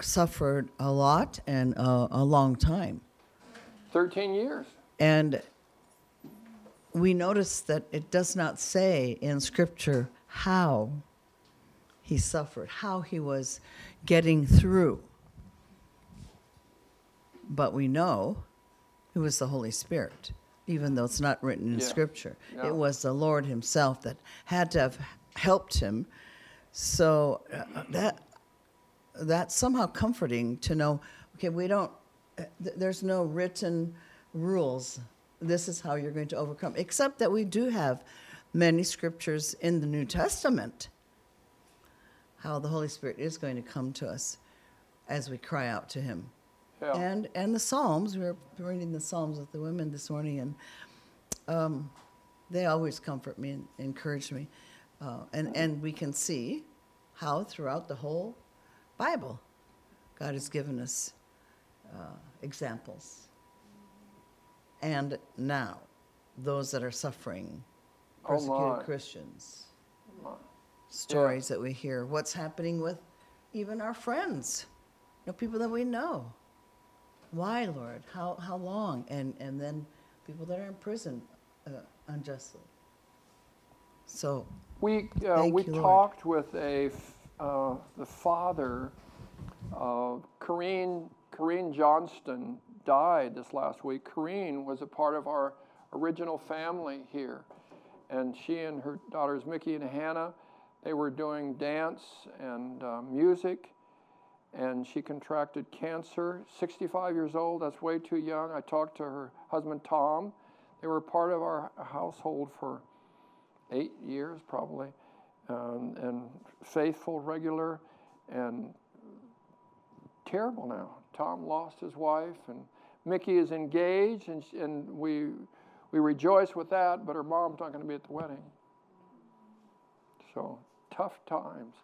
suffered a lot and uh, a long time. 13 years. And we notice that it does not say in Scripture how he suffered, how he was getting through. But we know it was the Holy Spirit, even though it's not written in Yeah. Scripture. No. It was the Lord Himself that had to have helped him. So uh, that that's somehow comforting to know. Okay, we don't. uh, th- There's no written rules this is how you're going to overcome. Except that we do have many scriptures in the New Testament how the Holy Spirit is going to come to us as we cry out to Him. Yeah. And and the Psalms. We were reading the Psalms with the women this morning, and um, they always comfort me and encourage me. Uh, and and we can see how throughout the whole Bible, God has given us uh, examples. And now, those that are suffering, Oh, persecuted. Christians, stories that we hear, what's happening with even our friends, you know, people that we know. Why, Lord? How, how long? And, and then people that are in prison uh, unjustly. So, We, uh, we you, Lord. talked with a, uh, the father, uh, Corrine, Corrine Johnston died this last week. Corrine was a part of our original family here. And she and her daughters, Mickey and Hannah, they were doing dance and uh, music. And she contracted cancer, 65 years old, that's way too young. I talked to her husband, Tom. They were part of our household for eight years probably, um, and faithful, regular, and terrible now. Tom lost his wife, and Mickey is engaged, and, and we, we rejoice with that, but her mom's not going to be at the wedding. So, tough times.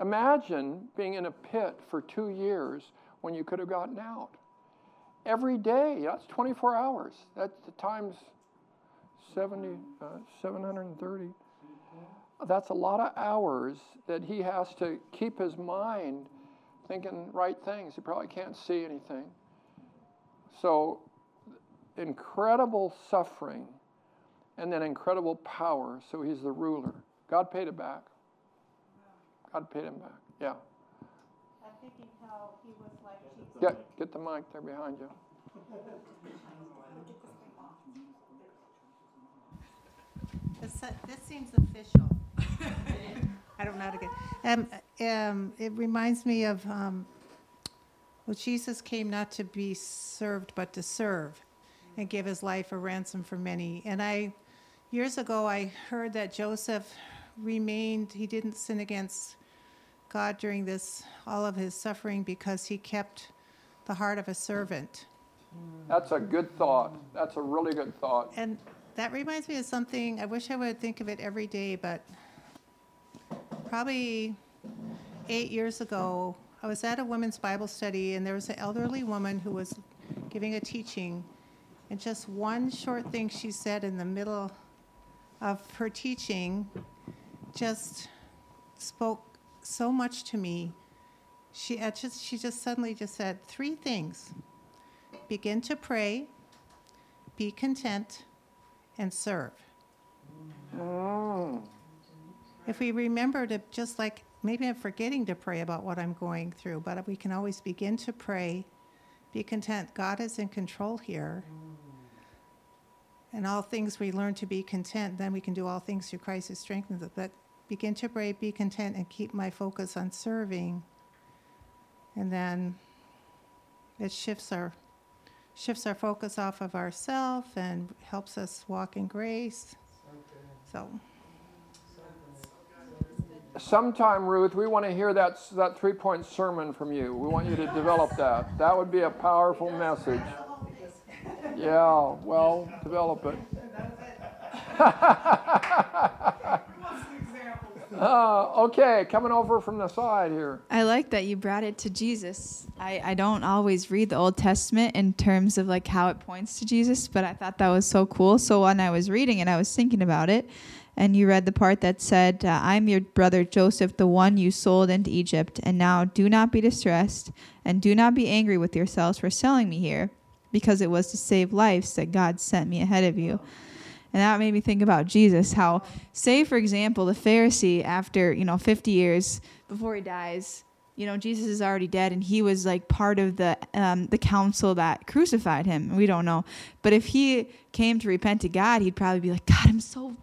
Imagine being in a pit for two years when you could have gotten out. Every day, that's 24 hours. That's the times 70, uh, 730. That's a lot of hours that he has to keep his mind thinking right things. He probably can't see anything. So, incredible suffering and then incredible power. So, he's the ruler. God paid it back. God paid him back. Yeah. I'm thinking how he was like Jesus. Get, get the mic there behind you. This, this seems official. I don't know how to get. Um, um, it reminds me of um, well, Jesus came not to be served, but to serve, and give his life a ransom for many. And I, years ago, I heard that Joseph remained. He didn't sin against God during this all of his suffering because he kept the heart of a servant. That's a good thought. That's a really good thought. And that reminds me of something, I wish I would think of it every day, but probably eight years ago, I was at a women's Bible study, and there was an elderly woman who was giving a teaching. And just one short thing she said in the middle of her teaching just spoke so much to me. She, just, she just suddenly just said three things begin to pray, be content, and serve. Mm. If we remember to just like, maybe I'm forgetting to pray about what I'm going through, but we can always begin to pray, be content. God is in control here. And all things we learn to be content, then we can do all things through Christ who strengthens us. But begin to pray, be content, and keep my focus on serving. And then it shifts our shifts our focus off of ourself and helps us walk in grace. So Sometime, Ruth, we want to hear that, that three point sermon from you. We want you to develop that. That would be a powerful message. Yeah, well, develop it. Uh, okay, coming over from the side here. I like that you brought it to Jesus. I, I don't always read the Old Testament in terms of like how it points to Jesus, but I thought that was so cool. So when I was reading it, I was thinking about it, and you read the part that said, uh, "I'm your brother Joseph, the one you sold into Egypt, and now do not be distressed, and do not be angry with yourselves for selling me here, because it was to save lives that God sent me ahead of you." And that made me think about Jesus. How, say, for example, the Pharisee, after, you know, 50 years before he dies, you know, Jesus is already dead and he was like part of the, um, the council that crucified him. We don't know. But if he came to repent to God, he'd probably be like, God, I'm so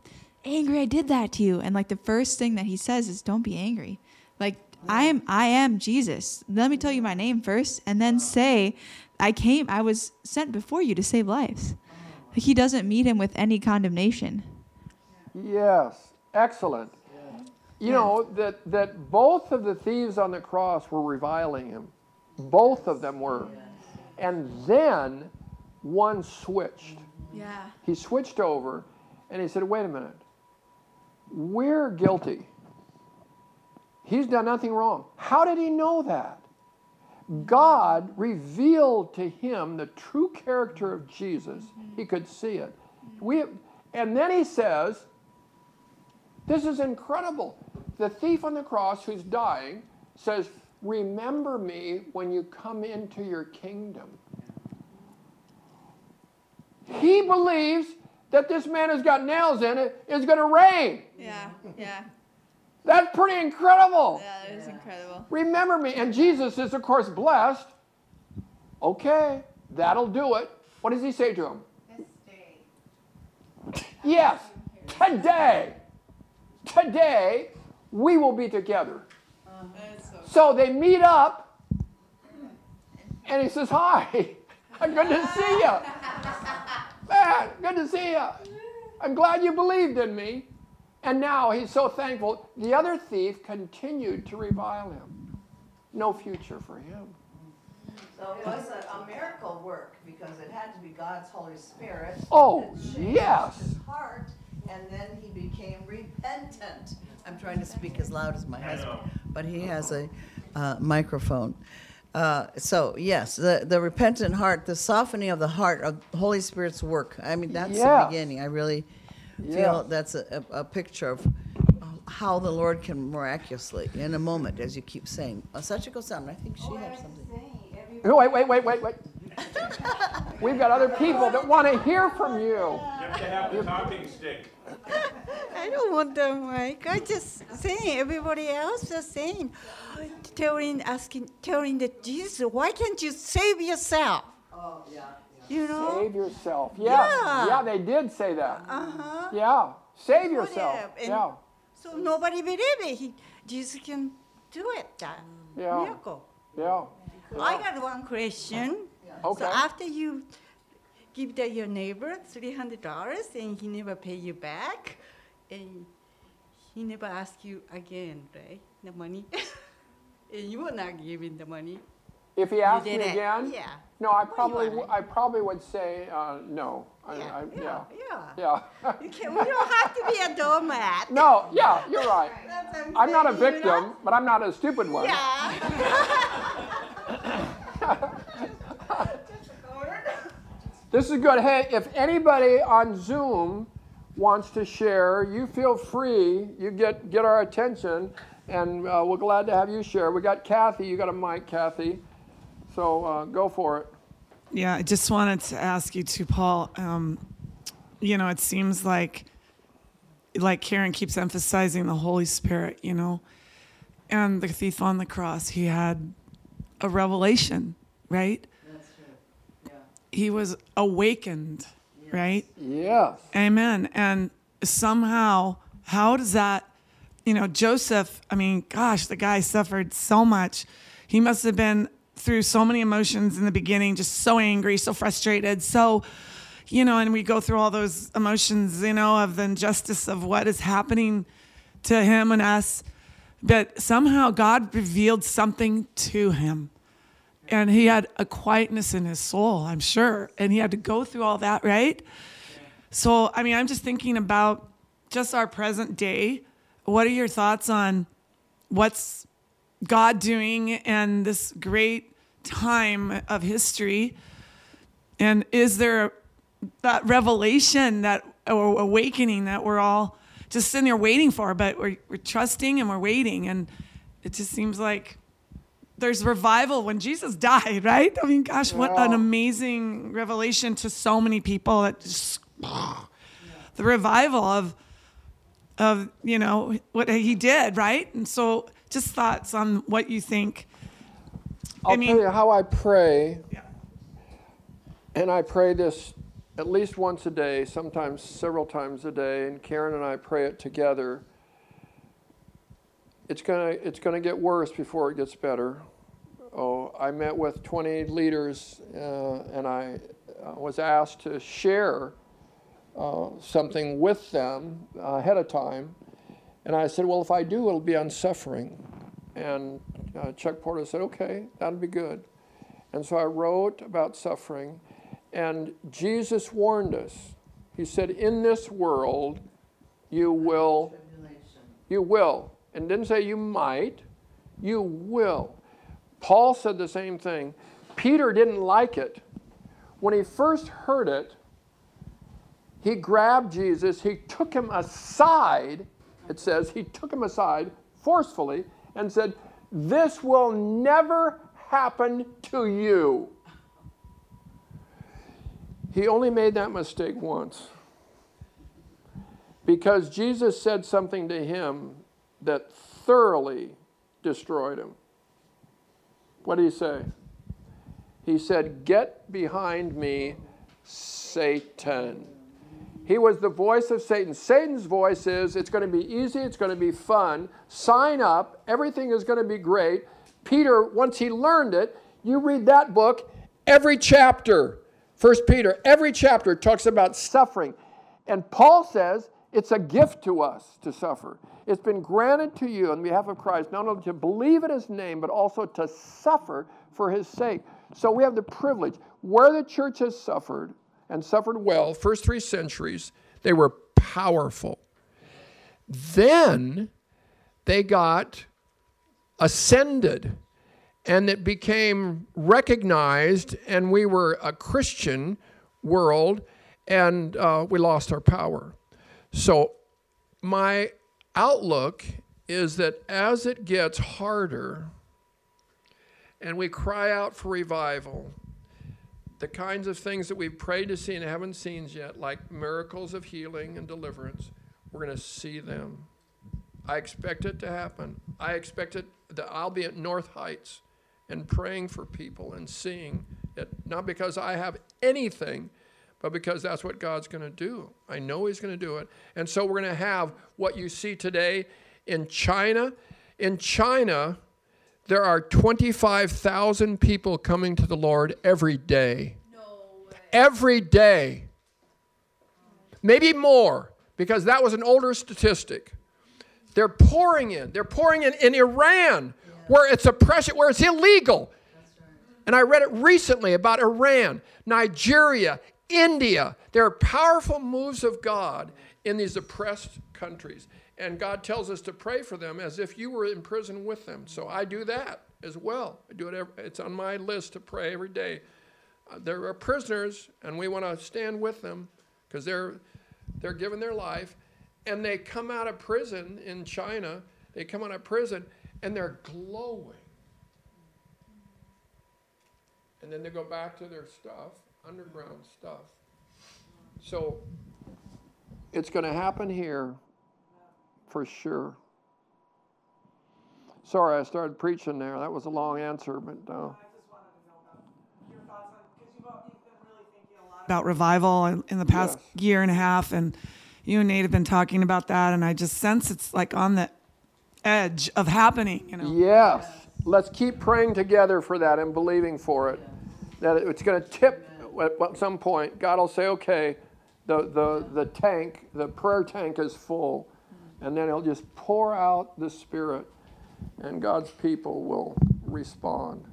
angry I did that to you. And like the first thing that he says is, don't be angry. Like, I am, I am Jesus. Let me tell you my name first and then say, I came, I was sent before you to save lives. he doesn't meet him with any condemnation. Yes, excellent. You know that that both of the thieves on the cross were reviling him. Both of them were. And then one switched. Yeah. He switched over and he said, "Wait a minute. We're guilty. He's done nothing wrong. How did he know that? God revealed to him the true character of Jesus. He mm-hmm. could see it. We, and then he says, This is incredible. The thief on the cross who's dying says, Remember me when you come into your kingdom. He believes that this man who's got nails in it is going to rain. Yeah. Yeah. That's pretty incredible. Yeah, that is incredible. Remember me. And Jesus is, of course, blessed. Okay, that'll do it. What does he say to him? This day. Yes, today. Today, we will be together. So they meet up, and he says, Hi, I'm good to see you. Man, good to see you. I'm glad you believed in me. And now he's so thankful. The other thief continued to revile him. No future for him. So it was a, a miracle work because it had to be God's Holy Spirit. Oh, that changed yes. His heart, and then he became repentant. I'm trying to speak as loud as my husband, but he has a uh, microphone. Uh, so yes, the, the repentant heart, the softening of the heart of Holy Spirit's work. I mean, that's Yeah. the beginning. I really feel Yeah. that's a, a, a picture of how the Lord can miraculously, in a moment, as you keep saying. Uh, Sachiko San, I think she had something. Oh, Wait, wait, wait, wait, wait. We've got other people that want to hear from you. You have to have the talking stick. I don't want the mic. I just saying everybody else is saying, telling, asking, telling that Jesus, why can't you save yourself? Oh, yeah. You know? Save yourself. Yeah. Yeah. Yeah, they did say that. Uh huh. Yeah. Save yourself. Yeah. So nobody believe it. He, Jesus can do it. That Yeah. miracle. Yeah. I got one question. Okay. So after you give that your neighbor three hundred dollars and he never pay you back, and he never ask you again, right? The money, and you were not giving the money. If he asked me again, Yeah. no, I probably, I probably would say uh, no. I, Yeah, I, yeah, yeah. yeah. You can, we don't have to be a doormat. no, yeah, you're right. I'm not a saying, you know? victim, but I'm not a stupid one. Yeah. This is good. Hey, if anybody on Zoom wants to share, you feel free. You get get our attention, and uh, we're glad to have you share. We got Kathy. You got a mic, Kathy. So uh, go for it. Yeah, I just wanted to ask you too, Paul. Um, you know, it seems like, like Karen keeps emphasizing the Holy Spirit. You know, and the thief on the cross, he had a revelation, right? That's true. Yeah. He was awakened, right? Yes. Amen. And somehow, how does that, you know, Joseph, I mean, gosh, the guy suffered so much. He must have been through so many emotions in the beginning, just so angry, so frustrated, so, you know, and we go through all those emotions, you know, of the injustice of what is happening to him and us. But somehow God revealed something to him. And he had a quietness in his soul, I'm sure. And he had to go through all that, right? So, I mean, I'm just thinking about just our present day. What are your thoughts on what's God doing and this great time of history? And is there that revelation, that or awakening that we're all just sitting there waiting for, but we're, we're trusting and we're waiting. And it just seems like there's revival when Jesus died, right? I mean, gosh, what an amazing revelation to so many people that just the revival of of you know what he did, right? And so, just thoughts on what you think. I'll I mean- tell you how I pray, Yeah. and I pray this at least once a day, sometimes several times a day, and Karen and I pray it together. It's gonna it's gonna get worse before it gets better. Oh, I met with 20 leaders, uh, and I uh, was asked to share uh, something with them ahead of time. And I said, Well, if I do, it'll be on suffering. And uh, Chuck Porter said, Okay, that'll be good. And so I wrote about suffering. And Jesus warned us. He said, In this world, you will, you will. And didn't say you might, you will. Paul said the same thing. Peter didn't like it. When he first heard it, he grabbed Jesus, he took him aside. It says he took him aside forcefully and said, This will never happen to you. He only made that mistake once because Jesus said something to him that thoroughly destroyed him. What did he say? He said, Get behind me, Satan. He was the voice of Satan. Satan's voice is it's going to be easy, it's going to be fun. Sign up, everything is going to be great. Peter, once he learned it, you read that book, every chapter, First Peter, every chapter talks about suffering. And Paul says it's a gift to us to suffer. It's been granted to you on behalf of Christ not only to believe in his name, but also to suffer for his sake. So we have the privilege. Where the church has suffered and suffered well, first three centuries, they were powerful. Then they got ascended and it became recognized, and we were a Christian world, and uh, we lost our power. So, my outlook is that as it gets harder and we cry out for revival, the kinds of things that we've prayed to see and haven't seen yet, like miracles of healing and deliverance, we're going to see them. I expect it to happen. I expect it that I'll be at North Heights and praying for people and seeing it, not because I have anything, but because that's what God's going to do. I know He's going to do it. And so we're going to have what you see today in China. In China, there are 25,000 people coming to the Lord every day. Every day. Maybe more, because that was an older statistic. They're pouring in. They're pouring in in Iran, where it's oppression, where it's illegal. And I read it recently about Iran, Nigeria, India. There are powerful moves of God in these oppressed countries. And God tells us to pray for them as if you were in prison with them. So I do that as well. I do it. Every, it's on my list to pray every day. Uh, there are prisoners, and we want to stand with them because they're they're giving their life, and they come out of prison in China. They come out of prison, and they're glowing. And then they go back to their stuff, underground stuff. So it's going to happen here for sure. Sorry, I started preaching there. That was a long answer, but uh, I just wanted to know about your thoughts on, because you've, al- you've been really thinking a lot about revival in, in the past Yes. year and a half, and you and Nate have been talking about that, and I just sense it's like on the edge of happening. You know, yes, let's keep praying together for that and believing for it. That it's going to tip at some point. God will say, okay, the, the, the tank, the prayer tank is full. And then he'll just pour out the Spirit, and God's people will respond.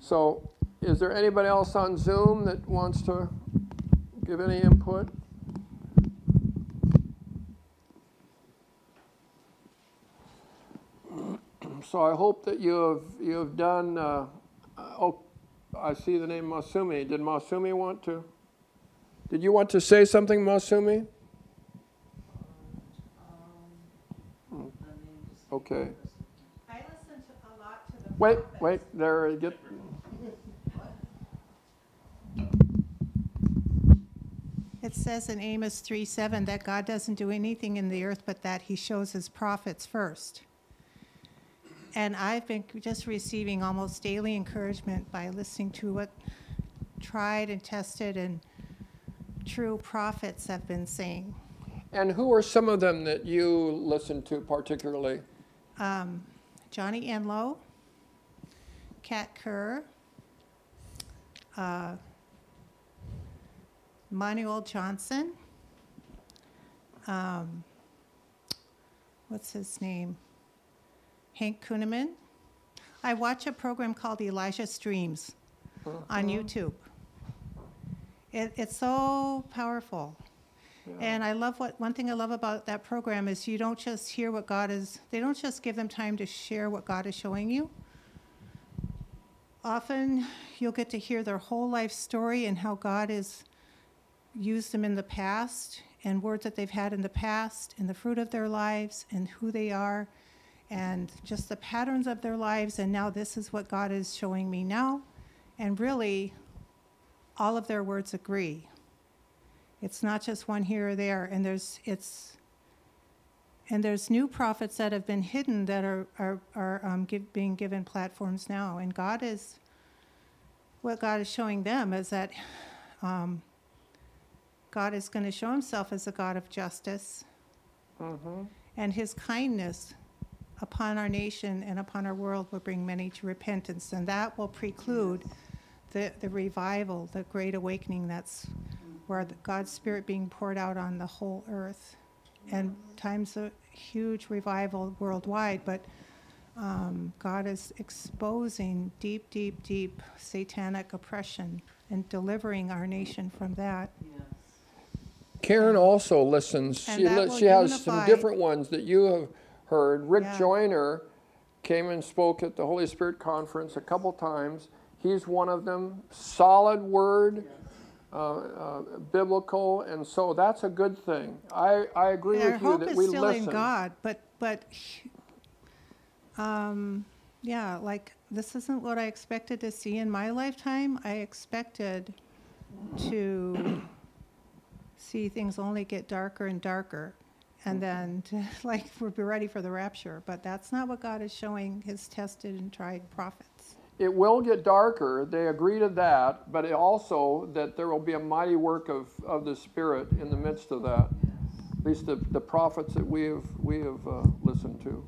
So, is there anybody else on Zoom that wants to give any input? So I hope that you have you have done. Uh, I see the name Masumi. Did Masumi want to? Did you want to say something, Masumi? Hmm. Okay. I listen to a lot to the Wait, prophets. wait. There. Get. It says in Amos 3 7 that God doesn't do anything in the earth but that he shows his prophets first. And I've been just receiving almost daily encouragement by listening to what tried and tested and true prophets have been saying. And who are some of them that you listen to particularly? Um, Johnny Enlow, Kat Kerr, uh, Manuel Johnson, um, what's his name? Hank Kunneman. I watch a program called Elijah Streams on mm-hmm. YouTube. It, it's so powerful. And I love what, one thing I love about that program is you don't just hear what God is, they don't just give them time to share what God is showing you. Often you'll get to hear their whole life story and how God has used them in the past and words that they've had in the past and the fruit of their lives and who they are and just the patterns of their lives. And now this is what God is showing me now. And really, all of their words agree. It's not just one here or there. And there's, it's, and there's new prophets that have been hidden that are, are, are um, give, being given platforms now. And God is, what God is showing them is that um, God is going to show himself as a God of justice and his kindness upon our nation and upon our world will bring many to repentance. And that will preclude the, the revival, the great awakening that's where the, God's Spirit being poured out on the whole earth. And times a huge revival worldwide, but um, God is exposing deep, deep, deep satanic oppression and delivering our nation from that. Karen also listens. And She, that li- she has some different ones that you have heard. Rick Yeah. Joyner came and spoke at the Holy Spirit Conference a couple times. He's one of them. Solid word, uh, uh, biblical, and so that's a good thing. I, I agree And our with you hope that is we still in God, but but um, yeah, like this isn't what I expected to see in my lifetime. I expected to see things only get darker and darker, and then to, like we'll be ready for the rapture. But that's not what God is showing His tested and tried prophets. It will get darker. They agree to that, but it also that there will be a mighty work of, of the Spirit in the midst of that. At least the, the prophets that we have we have uh, listened to.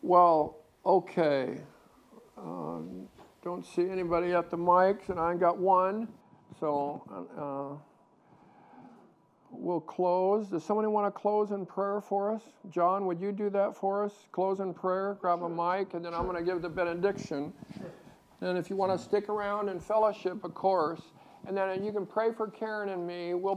Well, okay. Um, don't see anybody at the mics, and I got one, so uh, we'll close. Does somebody want to close in prayer for us? John, would you do that for us? Close in prayer, grab a mic, and then I'm going to give the benediction. And if you want to stick around and fellowship, of course, and then you can pray for Karen and me. We'll